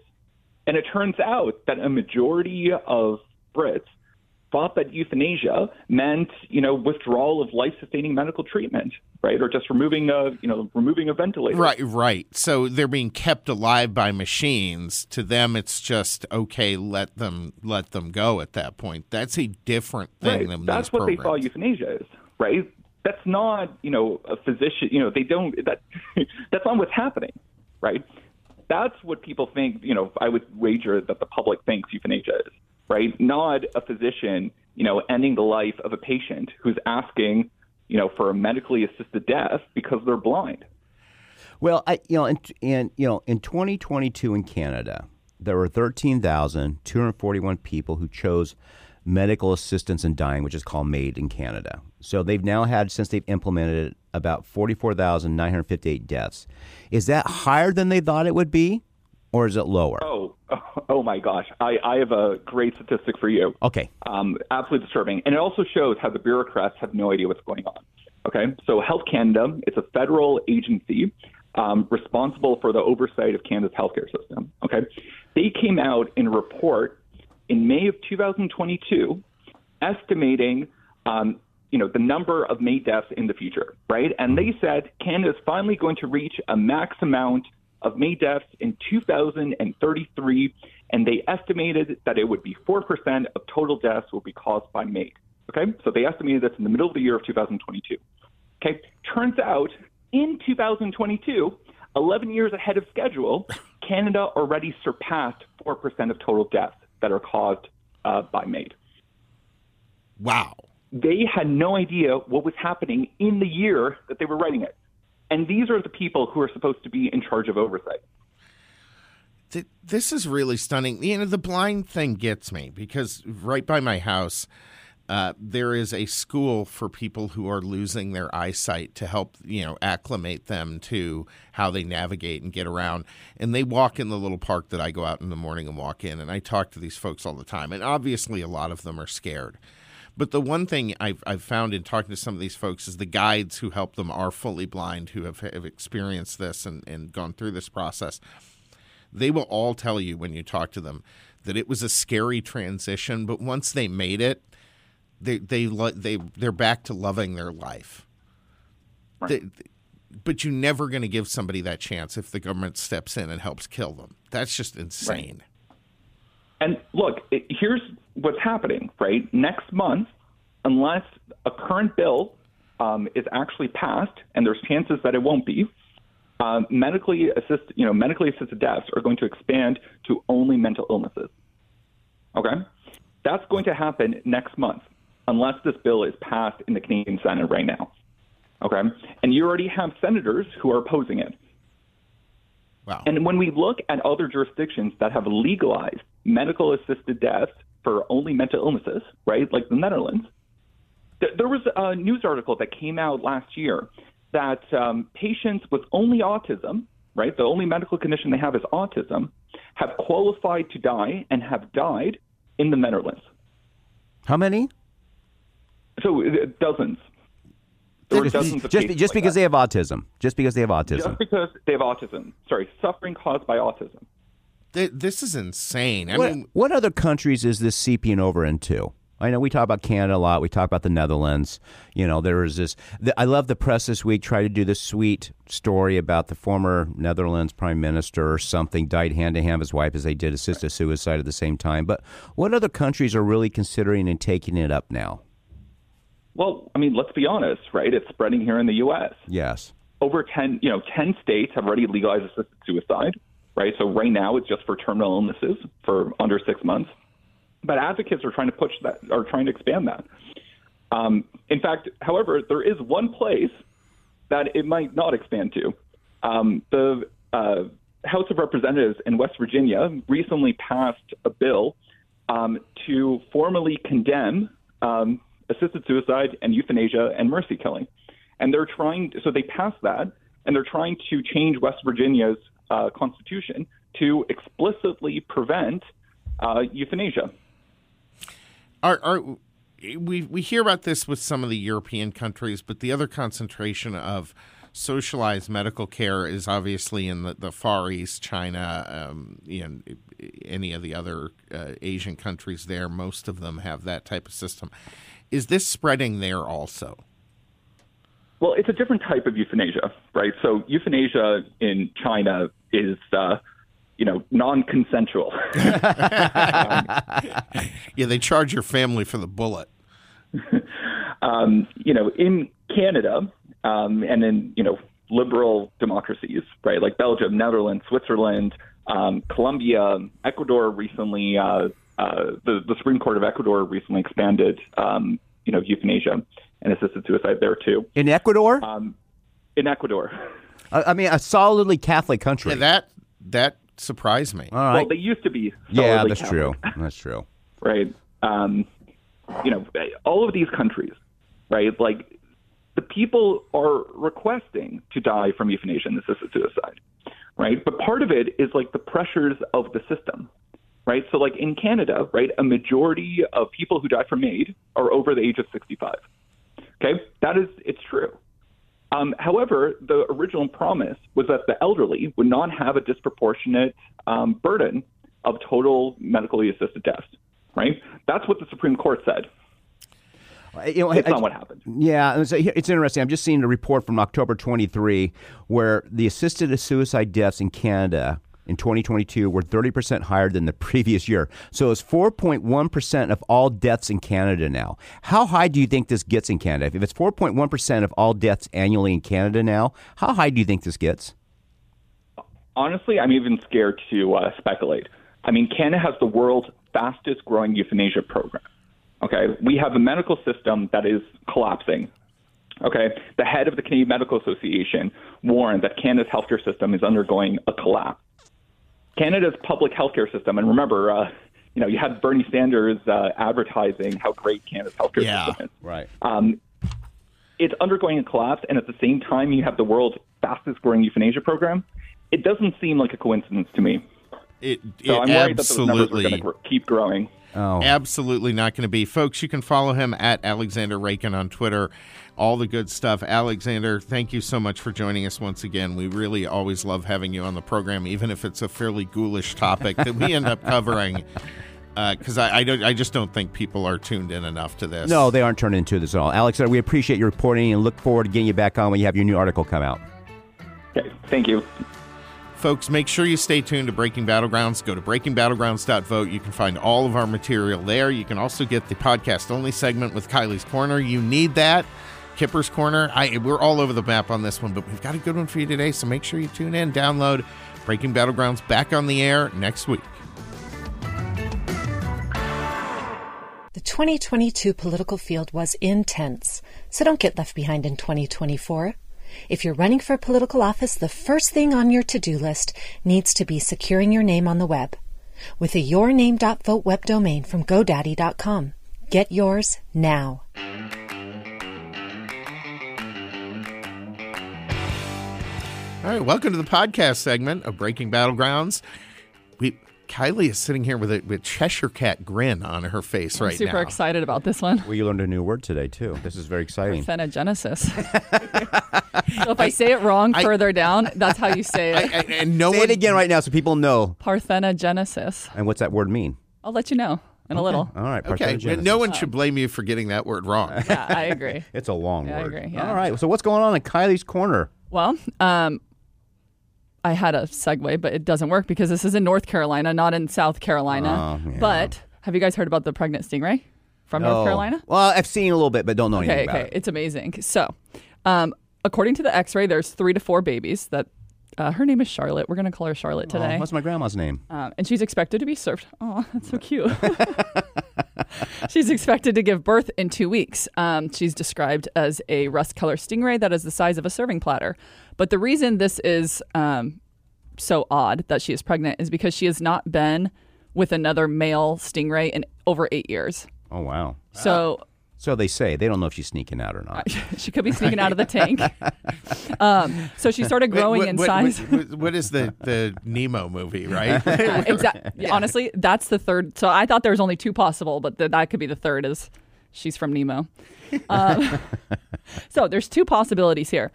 And it turns out that a majority of Brits thought that euthanasia meant, you know, withdrawal of life-sustaining medical treatment, right, or just removing a, you know, removing a ventilator. Right, right. So they're being kept alive by machines. To them, it's just okay. Let them let them go at that point. That's a different thing Right. than That's what they programs. thought euthanasia is, right? That's not, you know, a physician. You know, they don't. That that's not what's happening, right? That's what people think. You know, I would wager that the public thinks euthanasia is, right? Not a physician, you know, ending the life of a patient who's asking, you know, for a medically assisted death because they're blind. Well, I, you know, in, in you know, in 2022 in Canada, there were 13,241 people who chose medical assistance in dying, which is called MAID in Canada. So they've now had, since they've implemented it, about 44,958 deaths. Is that higher than they thought it would be, or is it lower? Oh, oh my gosh! I, I have a great statistic for you. Okay. um, absolutely disturbing. And it also shows how the bureaucrats have no idea what's going on. Okay, so Health Canada, it's a federal agency um, responsible for the oversight of Canada's healthcare system. Okay, they came out in a report in MAID of 2022, estimating, um, you know, the number of MAID deaths in the future, right? And they said Canada is finally going to reach a max amount of May deaths in 2033, and they estimated that it would be 4% of total deaths will be caused by MAID. Okay, so they estimated this in the middle of the year of 2022. Okay, turns out in 2022, 11 years ahead of schedule, Canada already surpassed 4% of total deaths that are caused uh, by MAID. Wow. They had no idea what was happening in the year that they were writing it. And these are the people who are supposed to be in charge of oversight. This is really stunning. You know, the blind thing gets me because right by my house, uh, there is a school for people who are losing their eyesight to help, you know, acclimate them to how they navigate and get around. And they walk in the little park that I go out in the morning and walk in. And I talk to these folks all the time. And obviously, a lot of them are scared. But the one thing I've, I've found in talking to some of these folks is the guides who help them are fully blind, who have, have experienced this and, and gone through this process they will all tell you when you talk to them that it was a scary transition, but once they made it, they they they they're back to loving their life. They- but you're never going to give somebody that chance if the government steps in and helps kill them. That's just insane. And look, it, here's what's happening, right? Next month, unless a current bill um, is actually passed, and there's chances that it won't be, um, medically assist, you know, medically assisted deaths are going to expand to only mental illnesses. Okay, that's going to happen next month, unless this bill is passed in the Canadian Senate right now. Okay, and you already have senators who are opposing it. Wow. And when we look at other jurisdictions that have legalized medical assisted deaths for only mental illnesses, right, like the Netherlands, th- there was a news article that came out last year that um, patients with only autism, right, the only medical condition they have is autism, have qualified to die and have died in the Netherlands. How many? So uh, dozens. There were Just, dozens of just, cases just like because that. they have autism. Just because they have autism. just because they have autism. Sorry, suffering caused by autism. Th- This is insane. I what, mean, what other countries is this seeping over into? I know we talk about Canada a lot. We talk about the Netherlands. You know, there is this. The, I love the press this week tried to do this sweet story about the former Netherlands prime minister or something died hand to hand with his wife as they did assisted suicide at the same time. But what other countries are really considering and taking it up now? Well, I mean, let's be honest, right? It's spreading here in the U.S. Yes. Over 10, you know, 10 states have already legalized assisted suicide, right? So right now it's just for terminal illnesses for under six months. But advocates are trying to push that, are trying to expand that. Um, in fact, however, there is one place that it might not expand to. Um, the uh, House of Representatives in West Virginia recently passed a bill um, to formally condemn um, assisted suicide and euthanasia and mercy killing. And they're trying, so they passed that, and they're trying to change West Virginia's uh, constitution to explicitly prevent uh, euthanasia. are, are we we hear about this with some of the European countries, but the other concentration of socialized medical care is obviously in the, the Far East, China, um, any of the other uh, Asian countries. There, most of them have that type of system. Is this spreading there also? Well, it's a different type of euthanasia, right? So euthanasia in China is, uh, you know, non-consensual. Yeah, they charge your family for the bullet. um, you know, in Canada um, and in you know liberal democracies, right, like Belgium, Netherlands, Switzerland, um, Colombia, Ecuador recently, uh, uh, the the Supreme Court of Ecuador recently expanded, um, you know, euthanasia and assisted suicide there too. In Ecuador? Um, in Ecuador, I I mean, a solidly Catholic country. Yeah, that that surprised me. All right. well, they used to be. yeah, that's Catholic. true. That's true. right? Um, you know, all of these countries, right? Like the people are requesting to die from euthanasia and assisted suicide, right? But part of it is like the pressures of the system, right? So, like in Canada, right, a majority of people who die from MAID are over the age of 65. Okay, that is, it's true. Um, however, the original promise was that the elderly would not have a disproportionate um, burden of total medically assisted deaths. Right? That's what the Supreme Court said. You know, It's I- not what happened. Yeah, it's, it's interesting. I'm just seeing a report from October 23 where the assisted suicide deaths in Canada in 2022 were 30% higher than the previous year. So it's 4.1% of all deaths in Canada now. How high do you think this gets in Canada? If it's 4.1% of all deaths annually in Canada now, how high do you think this gets? Honestly, I'm even scared to uh, speculate. I mean, Canada has the world's fastest growing euthanasia program. Okay, we have a medical system that is collapsing. Okay, the head of the Canadian Medical Association warned that Canada's healthcare system is undergoing a collapse. Canada's public healthcare system, and remember, uh, you know, you had Bernie Sanders uh, advertising how great Canada's healthcare Yeah. system is. Right. Um, it's undergoing a collapse, and at the same time, you have the world's fastest growing euthanasia program. It doesn't seem like a coincidence to me. It, So I'm worried that those numbers are absolutely, going to gr- keep growing. Oh. absolutely not going to be. Folks, you can follow him at Alexander Raikin on Twitter. All the good stuff. Alexander, thank you so much for joining us once again. We really always love having you on the program, even if it's a fairly ghoulish topic that we end up covering. Uh, because I, I, don't, I just don't think people are tuned in enough to this. No, they aren't turning into this at all. Alex, we appreciate your reporting and look forward to getting you back on when you have your new article come out. Okay, thank you. Folks, make sure you stay tuned to Breaking Battlegrounds. Go to breakingbattlegrounds.vote. You can find all of our material there. You can also get the podcast only segment with Kiley's Corner. You need that. Kipper's Corner. I, we're all over the map on this one, but we've got a good one for you today. So make sure you tune in, download Breaking Battlegrounds back on the air next week. The 2022 political field was intense, so don't get left behind in 2024. If you're running for political office, the first thing on your to do list needs to be securing your name on the web. With a yourname.vote web domain from GoDaddy.com. Get yours now. All right, welcome to the podcast segment of Breaking Battlegrounds. We, Kiley is sitting here with a with Cheshire cat grin on her face right Super now. excited about this one. Well, you learned a new word today too. This is very exciting. Parthenogenesis. so if I say it wrong I- further down, that's how you say it. And, and no Say one it again right now so people know. Parthenogenesis. And what's that word mean? I'll let you know in a little. All right. Okay, parthenogenesis. no one should blame you for getting that word wrong. Yeah, I agree. It's a long Yeah, I word. agree, yeah. All right. So what's going on in Kiley's corner? Well, um, I had a segue, but it doesn't work because this is in North Carolina, not in South Carolina. Oh, yeah. But have you guys heard about the pregnant stingray from Oh. North Carolina? Well, I've seen a little bit, but don't know Okay, anything about it. okay, it. it's amazing. So, um, according to the X-ray, there's three to four babies that. Uh, her name is Charlotte. We're gonna call her Charlotte Oh, today. what's my grandma's name? Um, and she's expected to be served. Oh, that's so cute. she's expected to give birth in two weeks. Um, she's described as a rust color stingray that is the size of a serving platter. But the reason this is um, so odd that she is pregnant is because she has not been with another male stingray in over eight years. Oh wow. So So they say they don't know if she's sneaking out or not. she could be sneaking out of the tank. um, so she started growing What- in size. what- what is the the Nemo movie, right? exactly. Honestly, that's the third. So I thought there was only two possible, but th- that could be the third. Is she's from Nemo? Um, so there's two possibilities here.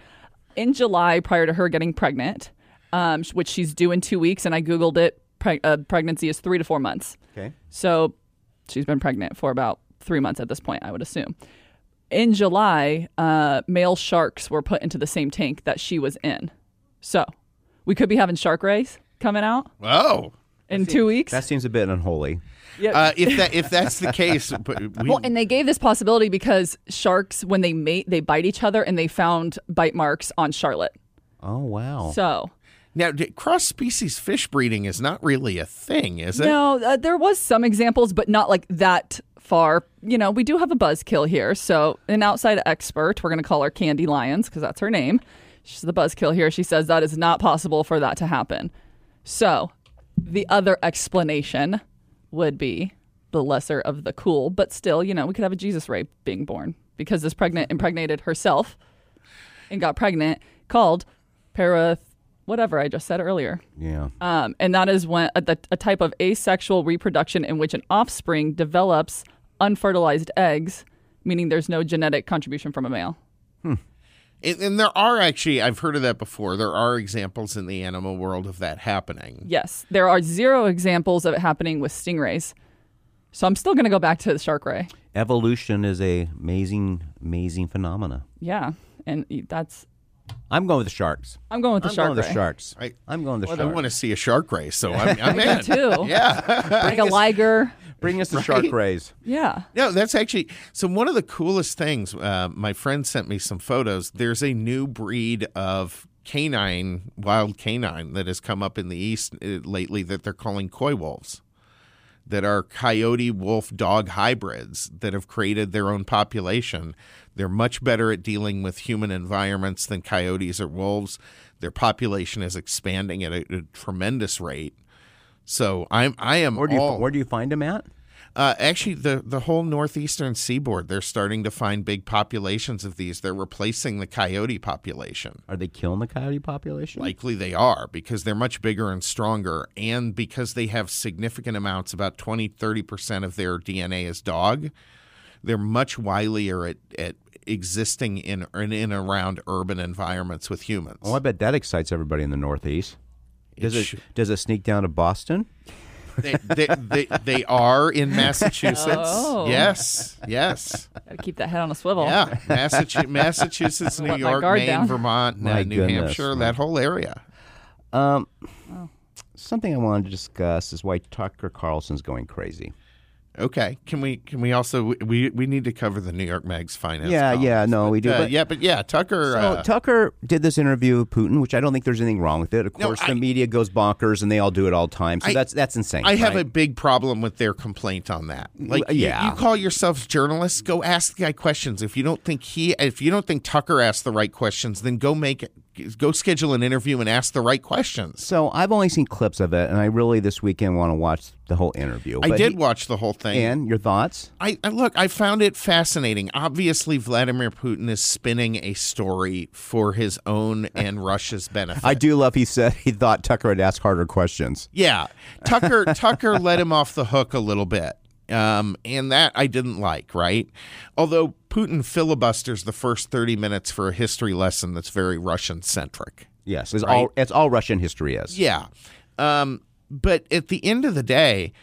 In July, prior to her getting pregnant, um, which she's due in two weeks, and I googled it. Preg- uh, pregnancy is three to four months. Okay. So she's been pregnant for about three months at this point, I would assume. In July, uh, male sharks were put into the same tank that she was in. So we could be having shark rays coming out oh, in two weeks. That seems a bit unholy. Uh, if that if that's the case, but we, well, and they gave this possibility because sharks, when they mate, they bite each other, and they found bite marks on Charlotte. Oh wow. So now cross species fish breeding is not really a thing, is it? no, uh, there was some examples, but not like that far. You know, we do have a buzzkill here. So an outside expert, we're going to call her Candy Lyons because that's her name. She's the buzzkill here. She says that is not possible for that to happen. So the other explanation would be the lesser of the cool, but still, you know, we could have a Jesus ray being born because this pregnant impregnated herself and got pregnant called para whatever I just said earlier. yeah. Um, and that is when a, the- a type of asexual reproduction in which an offspring develops unfertilized eggs, meaning there's no genetic contribution from a male. And, and there are actually, I've heard of that before. There are examples in the animal world of that happening. Yes, there are zero examples of it happening with stingrays. So I'm still going to go back to the shark ray. Evolution is a amazing, amazing phenomena. Yeah, and that's I'm going with the sharks. I'm going with the I'm shark going with ray. the sharks. I- I'm going with the I sharks. want to see a shark race, so I'm, I'm in. too. Yeah. Like a liger. Bring us the shark rays. Yeah. No, that's actually so. One of the coolest things, uh, my friend sent me some photos. There's a new breed of canine, wild canine, that has come up in the east uh, lately that they're calling coy wolves, that are coyote wolf dog hybrids that have created their own population. They're much better at dealing with human environments than coyotes or wolves. Their population is expanding at a, a tremendous rate. So I'm I am Where do you all, where do you find them at? uh, actually, the the whole northeastern seaboard, they're starting to find big populations of these. They're replacing the coyote population. Are they killing the coyote population? Likely they are because they're much bigger and stronger, and because they have significant amounts, about 20 30% of their DNA is dog, they're much wilier at, at existing in, in, in and around urban environments with humans. oh, I bet that excites everybody in the Northeast. Does it sh- does it sneak down to Boston? they, they, they, they are in Massachusetts. Oh. Yes, yes. Gotta keep that head on a swivel. Yeah, Massachusetts, Massachusetts, New York, Maine, down. Vermont, uh, My New goodness. Hampshire, that whole area. Um, something I wanted to discuss is why Tucker Carlson's going crazy. Okay, can we can we also we we need to cover the New York Mag's finance? Yeah, columns, yeah, no, but, we do, uh, but- yeah, but yeah, Tucker. So uh, Tucker did this interview with Putin, which I don't think there's anything wrong with it. Of No, course, I- the media goes bonkers and they all do it all the time. So I- that's that's insane. I have a big problem with their complaint on that. Like, you- yeah. you, call yourselves journalists, go ask the guy questions. If you don't think he, if you don't think Tucker asked the right questions, then go make go schedule an interview and ask the right questions. So I've only seen clips of it, and I really this weekend want to watch the whole interview. I did he- watch the whole thing. And your thoughts? I, I look, I found it fascinating. Obviously, Vladimir Putin is spinning a story for his own and Russia's benefit. I do love he said he thought Tucker would ask harder questions. Yeah, Tucker Tucker let him off the hook a little bit, um, and that I didn't like. Right, although Putin filibusters the first thirty minutes for a history lesson that's very Russian centric. Yes, it's Right. all it's all Russian history is. Yeah, um, but at the end of the day,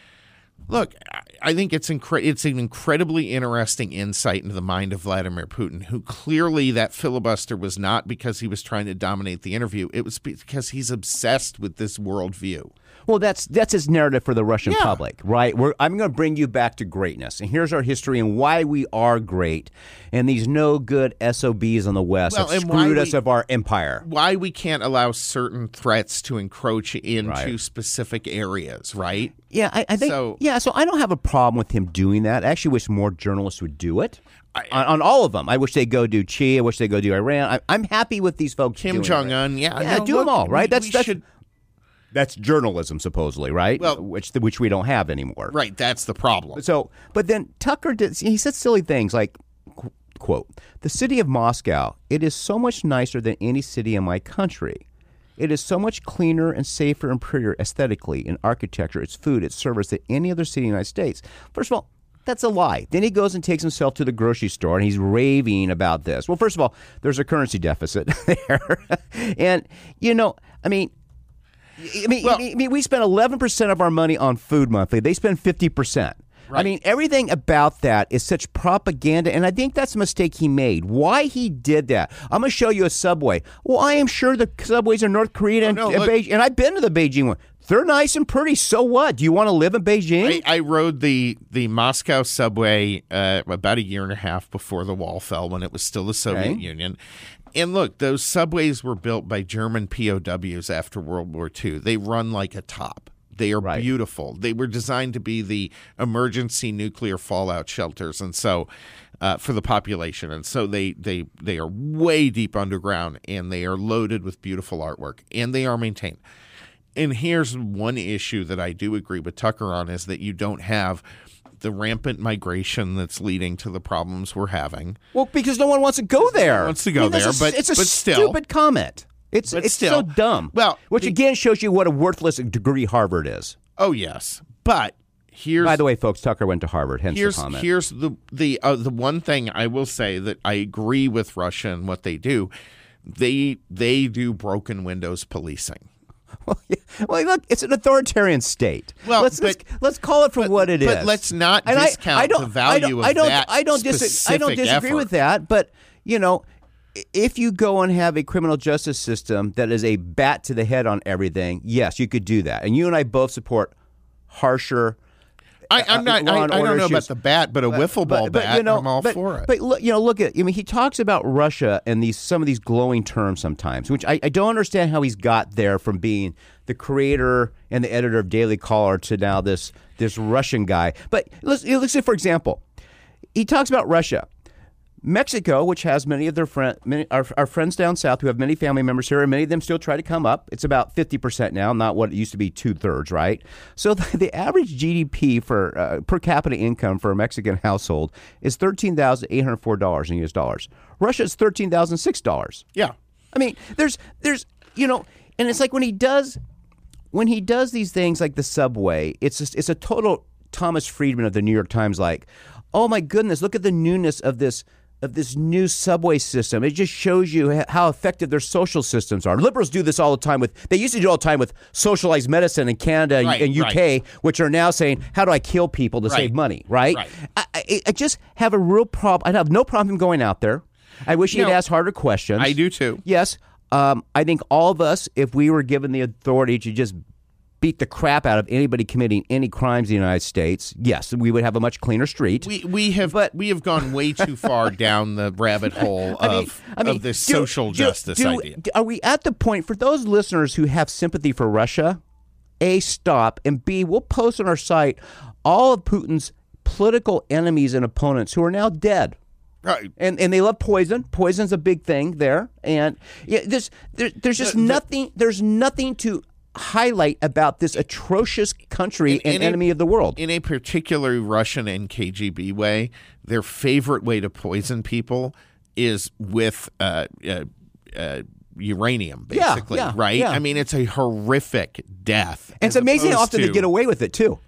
look, I- I think it's incre- it's an incredibly interesting insight into the mind of Vladimir Putin, who clearly that filibuster was not because he was trying to dominate the interview; it was because he's obsessed with this worldview. Well, that's that's his narrative for the Russian Yeah. public, right? We're, I'm going to bring you back to greatness, and here's our history and why we are great. And these no good SOBs on the West Well, have screwed us we- of our empire. why we can't allow certain threats to encroach into Right. specific areas, right? Yeah, I, I think. So- yeah, so I don't have a problem with him doing that. I actually wish more journalists would do it. on, on all of them, I wish they go do Chi. I wish they go do Iran. I, I'm happy with these folks. Kim. Jong Un, yeah, Yeah, no, do them all, right? we- that's we that's should- that's journalism, supposedly, right? Well- which which we don't have anymore. right. That's the problem. So, but then Tucker did. He said silly things like, "quote The city of Moscow. It is so much nicer than any city in my country. It is so much cleaner and safer and prettier aesthetically in architecture, its food, its service than any other city in the United States." First of all. That's a lie. Then he goes and takes himself to the grocery store and he's raving about this. Well, first of all, there's a currency deficit there. and, you know, I mean, I mean, Well- I mean, we spend 11% of our money on food monthly. They spend 50%. I mean, everything about that is such propaganda, and I think that's a mistake he made. Why he did that? I'm going to show you a subway. Well, I am sure the subways in North Korea and, Oh, no, and Beijing, and I've been to the Beijing one. They're nice and pretty. So what? Do you want to live in Beijing? I, I rode the the Moscow subway uh, about a year and a half before the wall fell, when it was still the Soviet Okay. Union. And look, those subways were built by German POWs after World War II. They run like a top. They are Right. beautiful. They were designed to be the emergency nuclear fallout shelters, and so uh, for the population. And so they they they are way deep underground, and they are loaded with beautiful artwork, and they are maintained. And here's one issue that I do agree with Tucker on is that you don't have the rampant migration that's leading to the problems we're having. well, because no one wants to go there. wants to go that's there, a- but- it's a but still. stupid comment. It's it's still. so dumb. Well, which the- again shows you what a worthless degree Harvard is. Oh yes, but here's By the way, folks, Tucker went to Harvard. Hence here's the comment. here's the the uh, the one thing I will say that I agree with Russia and what they do. They they do broken windows policing. well, look, it's an authoritarian state. Well, let's let's, let's call it for what it is. but let's not And I- discount I, don't, the value I don't, of I don't, that I don't, dis- I don't disagree effort. with that. But you know, if you go and have a criminal justice system that is a bat to the head on everything, yes, you could do that. And you and I both support harsher. I, I'm not. I, I don't know issues. about the bat, but a wiffle ball but, but, bat. you know, I'm all but, for it. But look, you know, look at. I mean, he talks about Russia and these some of these glowing terms sometimes, which I, I don't understand how he's got there from being the creator and the editor of Daily Caller to now this this Russian guy. But let's let's say, for example, he talks about Russia. Mexico, which has many of their friend, many, our, our friends down south who have many family members here, and many of them still try to come up. It's about fifty percent now, not what it used to be two thirds, right? So the, the average GDP for uh, per capita income for a Mexican household is thirteen thousand eight hundred four dollars in U.S. dollars. Russia is thirteen thousand six dollars. yeah. I mean, there's there's you know, and it's like when he does when he does these things like the subway, it's just, it's a total Thomas Friedman of the New York Times like, oh my goodness, look at the newness of this of this new subway system. It just shows you how effective their social systems are. Liberals do this all the time with they used to do it all the time with socialized medicine in Canada and- Right, and UK, right. which are now saying, how do I kill people to Right. save money, right? I, I, just have a real problem. I have no problem going out there. I wish he'd No. ask harder questions. I do too. Yes. Um, I think all of us, if we were given the authority to just beat the crap out of anybody committing any crimes in the United States, yes, we would have a much cleaner street. We we have But- we have gone way too far down the rabbit hole I of mean, I mean, of this do- social do- justice do- idea. Are we at the point for those listeners who have sympathy for Russia? A, stop, and B, we'll post on our site all of Putin's political enemies and opponents who are now dead. Right. And and they love poison. Poison's a big thing there. And yeah, there's there, there's just The- the- nothing there's nothing to highlight about this atrocious country In- and in a- enemy of the world. In a particularly Russian and KGB way, their favorite way to poison people is with uh, uh, uh, uranium, basically, yeah, right? yeah. I mean, it's a horrific death. and it's amazing how often they to- get away with it too.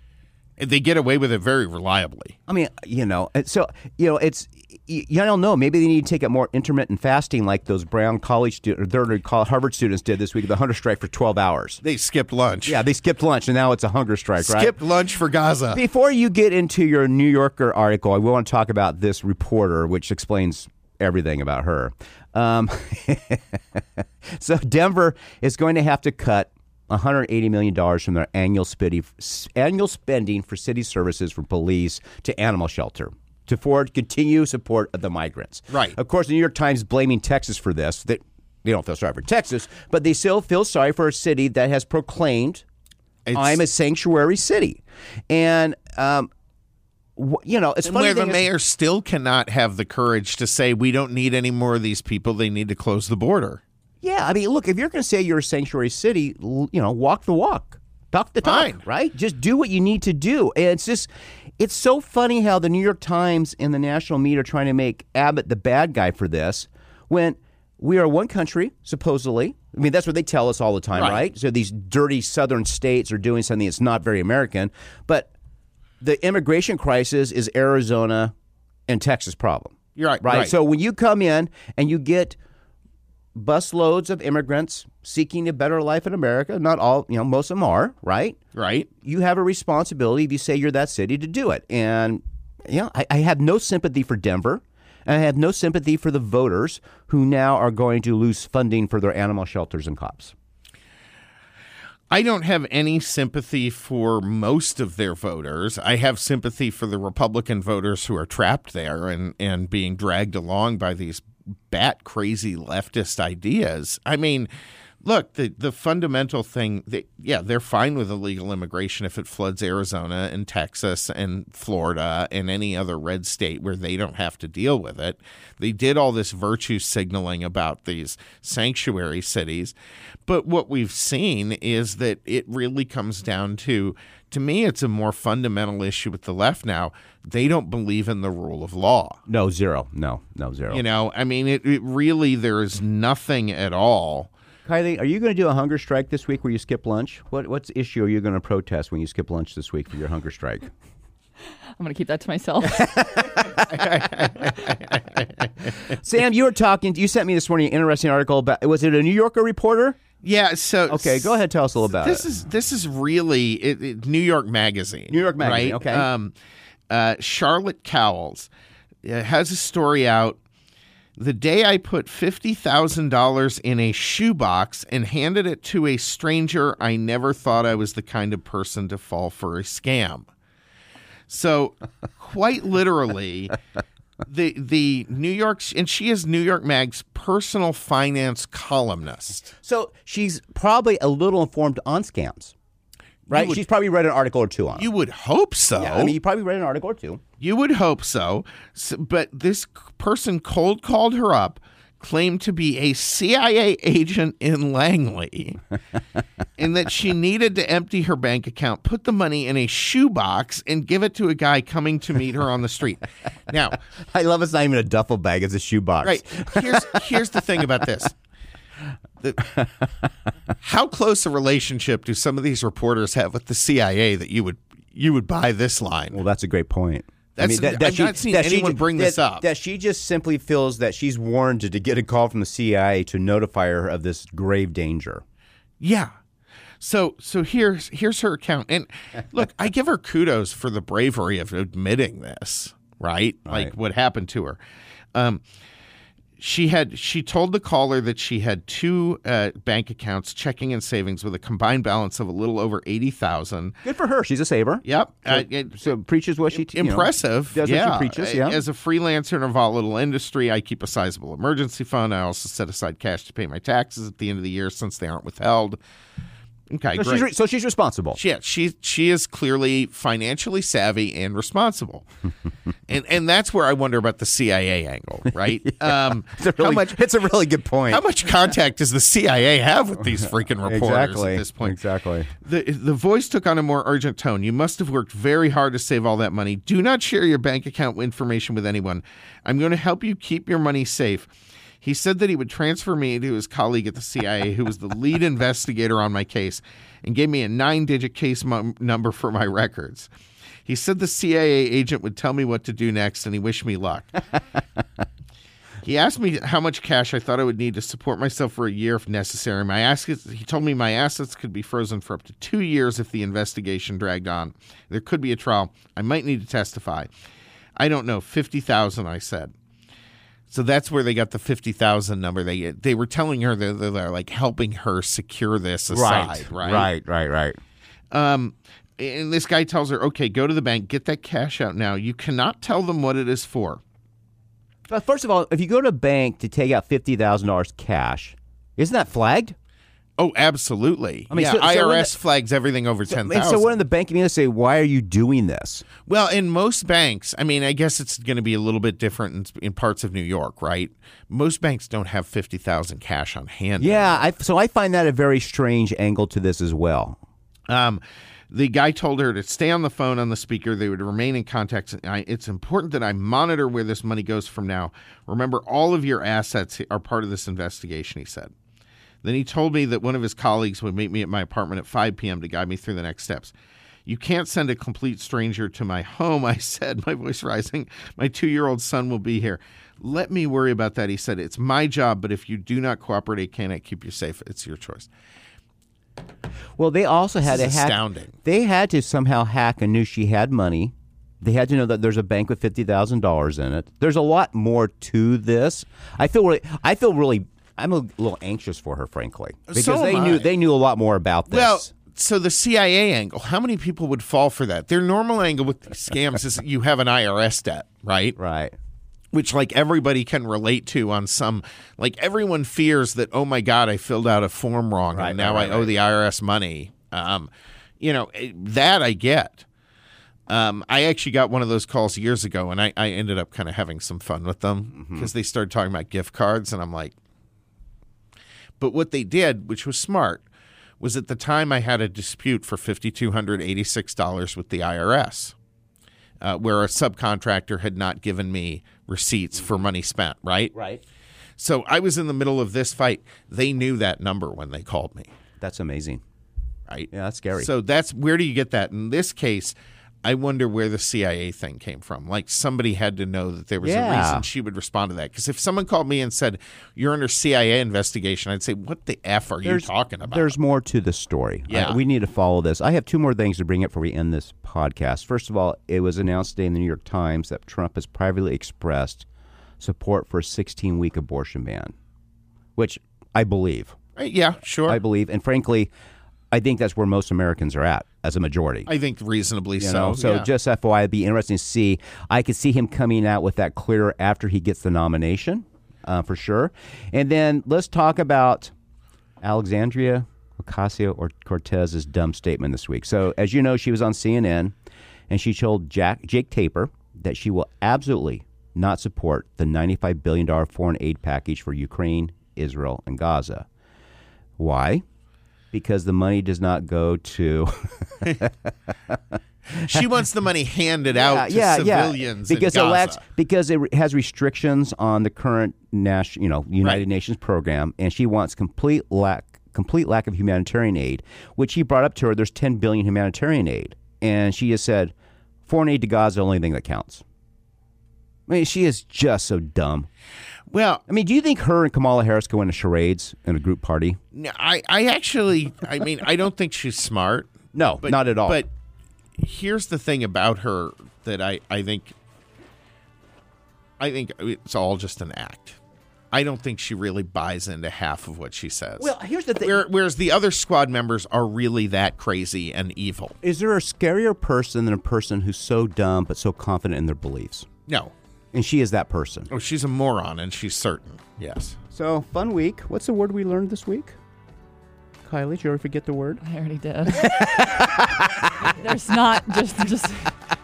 They get away with it very reliably. I mean, you know, so you know, it's y- I don't know. Maybe they need to take up more intermittent fasting, like those Brown College students, or Harvard students did this week, the hunger strike for twelve hours. They skipped lunch. Yeah, they skipped lunch, and now it's a hunger strike, right? skipped lunch for Gaza. Before you get into your New Yorker article, I want to talk about this reporter, which explains everything about her. Um, so Denver is going to have to cut 180 million dollars from their annual spending annual spending for city services from police to animal shelter to forward continue support of the migrants. Right. Of course, the New York Times blaming Texas for this. That they don't feel sorry for Texas, but they still feel sorry for a city that has proclaimed It's- I'm a sanctuary city, and um, you know, it's funny. where the thing is- mayor still cannot have the courage to say we don't need any more of these people. They need to close the border. Yeah, I mean, look, if you're going to say you're a sanctuary city, you know, walk the walk, talk the talk, Fine. right? Just do what you need to do. And it's just, it's so funny how the New York Times and the national media are trying to make Abbott the bad guy for this when we are one country, supposedly. I mean, that's what they tell us all the time, Right. right? So these dirty southern states are doing something that's not very American. But the immigration crisis is Arizona and Texas problem. You're right, Right. right. So when you come in and you get busloads of immigrants seeking a better life in America, not all, you know, most of them are, right? Right? You have a responsibility if you say you're that city to do it. And, you know, I, I have no sympathy for Denver. And I have no sympathy for the voters who now are going to lose funding for their animal shelters and cops. I don't have any sympathy for most of their voters. I have sympathy for the Republican voters who are trapped there and, and being dragged along by these bat crazy leftist ideas. I mean, look, the, the fundamental thing, that, yeah, they're fine with illegal immigration if it floods Arizona and Texas and Florida and any other red state where they don't have to deal with it. They did all this virtue signaling about these sanctuary cities. But what we've seen is that it really comes down to, to me, it's a more fundamental issue with the left now. They don't believe in the rule of law. No, zero. No, no, zero. You know, I mean, it, it really, there is nothing at all. Kiley, are you going to do a hunger strike this week where you skip lunch? What what's issue are you going to protest when you skip lunch this week for your hunger strike? I'm going to keep that to myself. Sam, you were talking. You sent me this morning an interesting article about. Was it a New Yorker reporter? Yeah. So Okay, go ahead. Tell us a little about this it. is this is really it, it- New York Magazine. New York Magazine, right? okay. Um, uh, Charlotte Cowles uh, has a story out. The day I put fifty thousand dollars in a shoebox and handed it to a stranger, I never thought I was the kind of person to fall for a scam. So, quite literally, the the New York and she is New York Mag's personal finance columnist. so she's probably a little informed on scams, right? would- she's probably read an article or two on. it. You would hope so. Yeah, I mean, you probably read an article or two. You would hope so. S but this person cold called her up, claimed to be a CIA agent in Langley, and that she needed to empty her bank account, put the money in a shoebox, and give it to a guy coming to meet her on the street. Now, I love it's not even a duffel bag; it's a shoebox. right here's here's the thing about this. The- how close a relationship do some of these reporters have with the CIA that you would you would buy this line? Well, that's a great point. That's- I've not seen that anyone ju- bring that- this up. That she just simply feels that she's warranted to get a call from the CIA to notify her of this grave danger. Yeah. So so here's here's her account. And look, I give her kudos for the bravery of admitting this, right? Like Right. what happened to her. Um she had she told the caller that she had two uh, bank accounts, checking and savings, with a combined balance of a little over eighty thousand. Good for her. She's a saver. Yep, So, uh, it- so preaches what she you know, impressive. does yeah. what she preaches. Yeah. As a freelancer in a volatile industry, I keep a sizable emergency fund. I also set aside cash to pay my taxes at the end of the year since they aren't withheld. Okay, So great. she's, re- so she's responsible. Yeah, she she is clearly financially savvy and responsible, and and that's where I wonder about the CIA angle, right? um, It's a really, how much it's a really good point. how much contact does the CIA have with these freaking reporters exactly. at this point? Exactly. The the voice took on a more urgent tone. You must have worked very hard to save all that money. Do not share your bank account information with anyone. I'm going to help you keep your money safe. He said that he would transfer me to his colleague at the CIA, who was the lead investigator on my case, and gave me a nine digit case mum- number for my records. He said the CIA agent would tell me what to do next, and he wished me luck. He asked me how much cash I thought I would need to support myself for a year if necessary. My assets, he told me my assets could be frozen for up to two years if the investigation dragged on. There could be a trial. I might need to testify. I don't know. Fifty thousand, I said. So that's where they got the fifty thousand number. They they were telling her that they're, they're like helping her secure this aside, right? Right. Right. Right. Um, and this guy tells her, "Okay, go to the bank, get that cash out now. You cannot tell them what it is for." But first of all, if you go to a bank to take out fifty thousand dollars cash, isn't that flagged? Oh, absolutely. I mean, yeah, so- so IRS the- flags everything over ten And thousand. so when the bank community say, "Why are you doing this?" well, in most banks, I mean, I guess it's going to be a little bit different in, in parts of New York, right? Most banks don't have fifty thousand cash on hand. Yeah, I, so I find that a very strange angle to this as well. Um, the guy told her to stay on the phone on the speaker. They would remain in contact. I, it's important that I monitor where this money goes from now. Remember, all of your assets are part of this investigation, he said. Then he told me that one of his colleagues would meet me at my apartment at 5 p.m. to guide me through the next steps. You can't send a complete stranger to my home, I said, my voice rising. My two year old son will be here. Let me worry about that, he said. It's my job, but if you do not cooperate, can I cannot keep you safe. It's your choice. Well, they also had to hack. astounding. They had to somehow hack and knew she had money. They had to know that there's a bank with fifty thousand dollars in it. There's a lot more to this. I feel really. I feel really. I'm a little anxious for her, frankly, because So they am knew I. they knew a lot more about this. Well, so the CIA angle, how many people would fall for that? Their normal angle with these scams is you have an IRS debt, right? right. Which like everybody can relate to on some like everyone fears that oh my god, I filled out a form wrong Right, and now right, I owe right. the IRS money. Um, you know, eh, that I get. Um, I actually got one of those calls years ago, and I, I ended up kind of having some fun with them Mm-hmm. because they started talking about gift cards, and I'm like, but what they did, which was smart, was at the time I had a dispute for $5,286 with the IRS, uh, where a subcontractor had not given me receipts for money spent, right? Right. So I was in the middle of this fight. They knew that number when they called me, That's amazing. right? Yeah, that's scary. So that's where do you get that? In this case, I wonder where the CIA thing came from. Like somebody had to know that there was a reason she would respond to that. Because if someone called me and said, You're under CIA investigation, I'd say, What the F are you talking about? There's more to the story. Yeah. We need to follow this. I have two more things to bring up before we end this podcast. First of all, it was announced today in the New York Times that Trump has privately expressed support for a 16 week abortion ban, which I believe. Uh, yeah, sure. I, believe. And frankly, I think that's where most Americans are at as a majority. I think reasonably You so. know, so yeah. just FYI, it'd be interesting to see. I could see him coming out with that clearer after he gets the nomination, uh, for sure. And then let's talk about Alexandria Ocasio or Cortez's dumb statement this week. So, as you know, she was on CNN, and she told Jack Jake Tapper that she will absolutely not support the $95 billion foreign aid package for Ukraine, Israel, and Gaza. Why? Because the money does not go to she wants the money handed out to yeah, yeah, civilians because in it Gaza. lacks because it has restrictions on the current national, you know, United Right. Nations program, and she wants complete lack complete lack of humanitarian aid. Which he brought up to her. There's 10 billion humanitarian aid, and she just said, foreign aid to Gaza is the only thing that counts. I mean, she is just so dumb. Well, I mean, do you think her and Kamala Harris go into charades in a group party? no, I, I actually, I mean, I don't think she's smart. No, but, not at all. But here's the thing about her that I, I think I think it's all just an act. I don't think she really buys into half of what she says. well, here's the thing. Where, whereas the other squad members are really that crazy and evil. Is there a scarier person than a person who's so dumb but so confident in their beliefs? No. And she is that person. Oh, she's a moron and she's certain. Yes. So, fun week. What's the word we learned this week? Kiley? Did you ever forget the word? I already did. There's not just just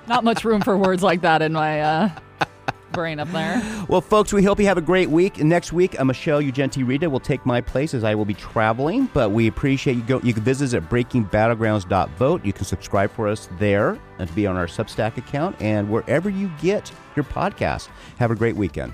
not much room for words like that in my uh, brain up there. Well, folks, we hope you have a great week. Next week, uh, Michelle Ugenti Rita will take my place as I will be traveling. But we appreciate you. Go, you can visit us at breakingbattlegrounds.vote. You can subscribe for us there and be on our Substack account and wherever you get your podcast. Have a great weekend.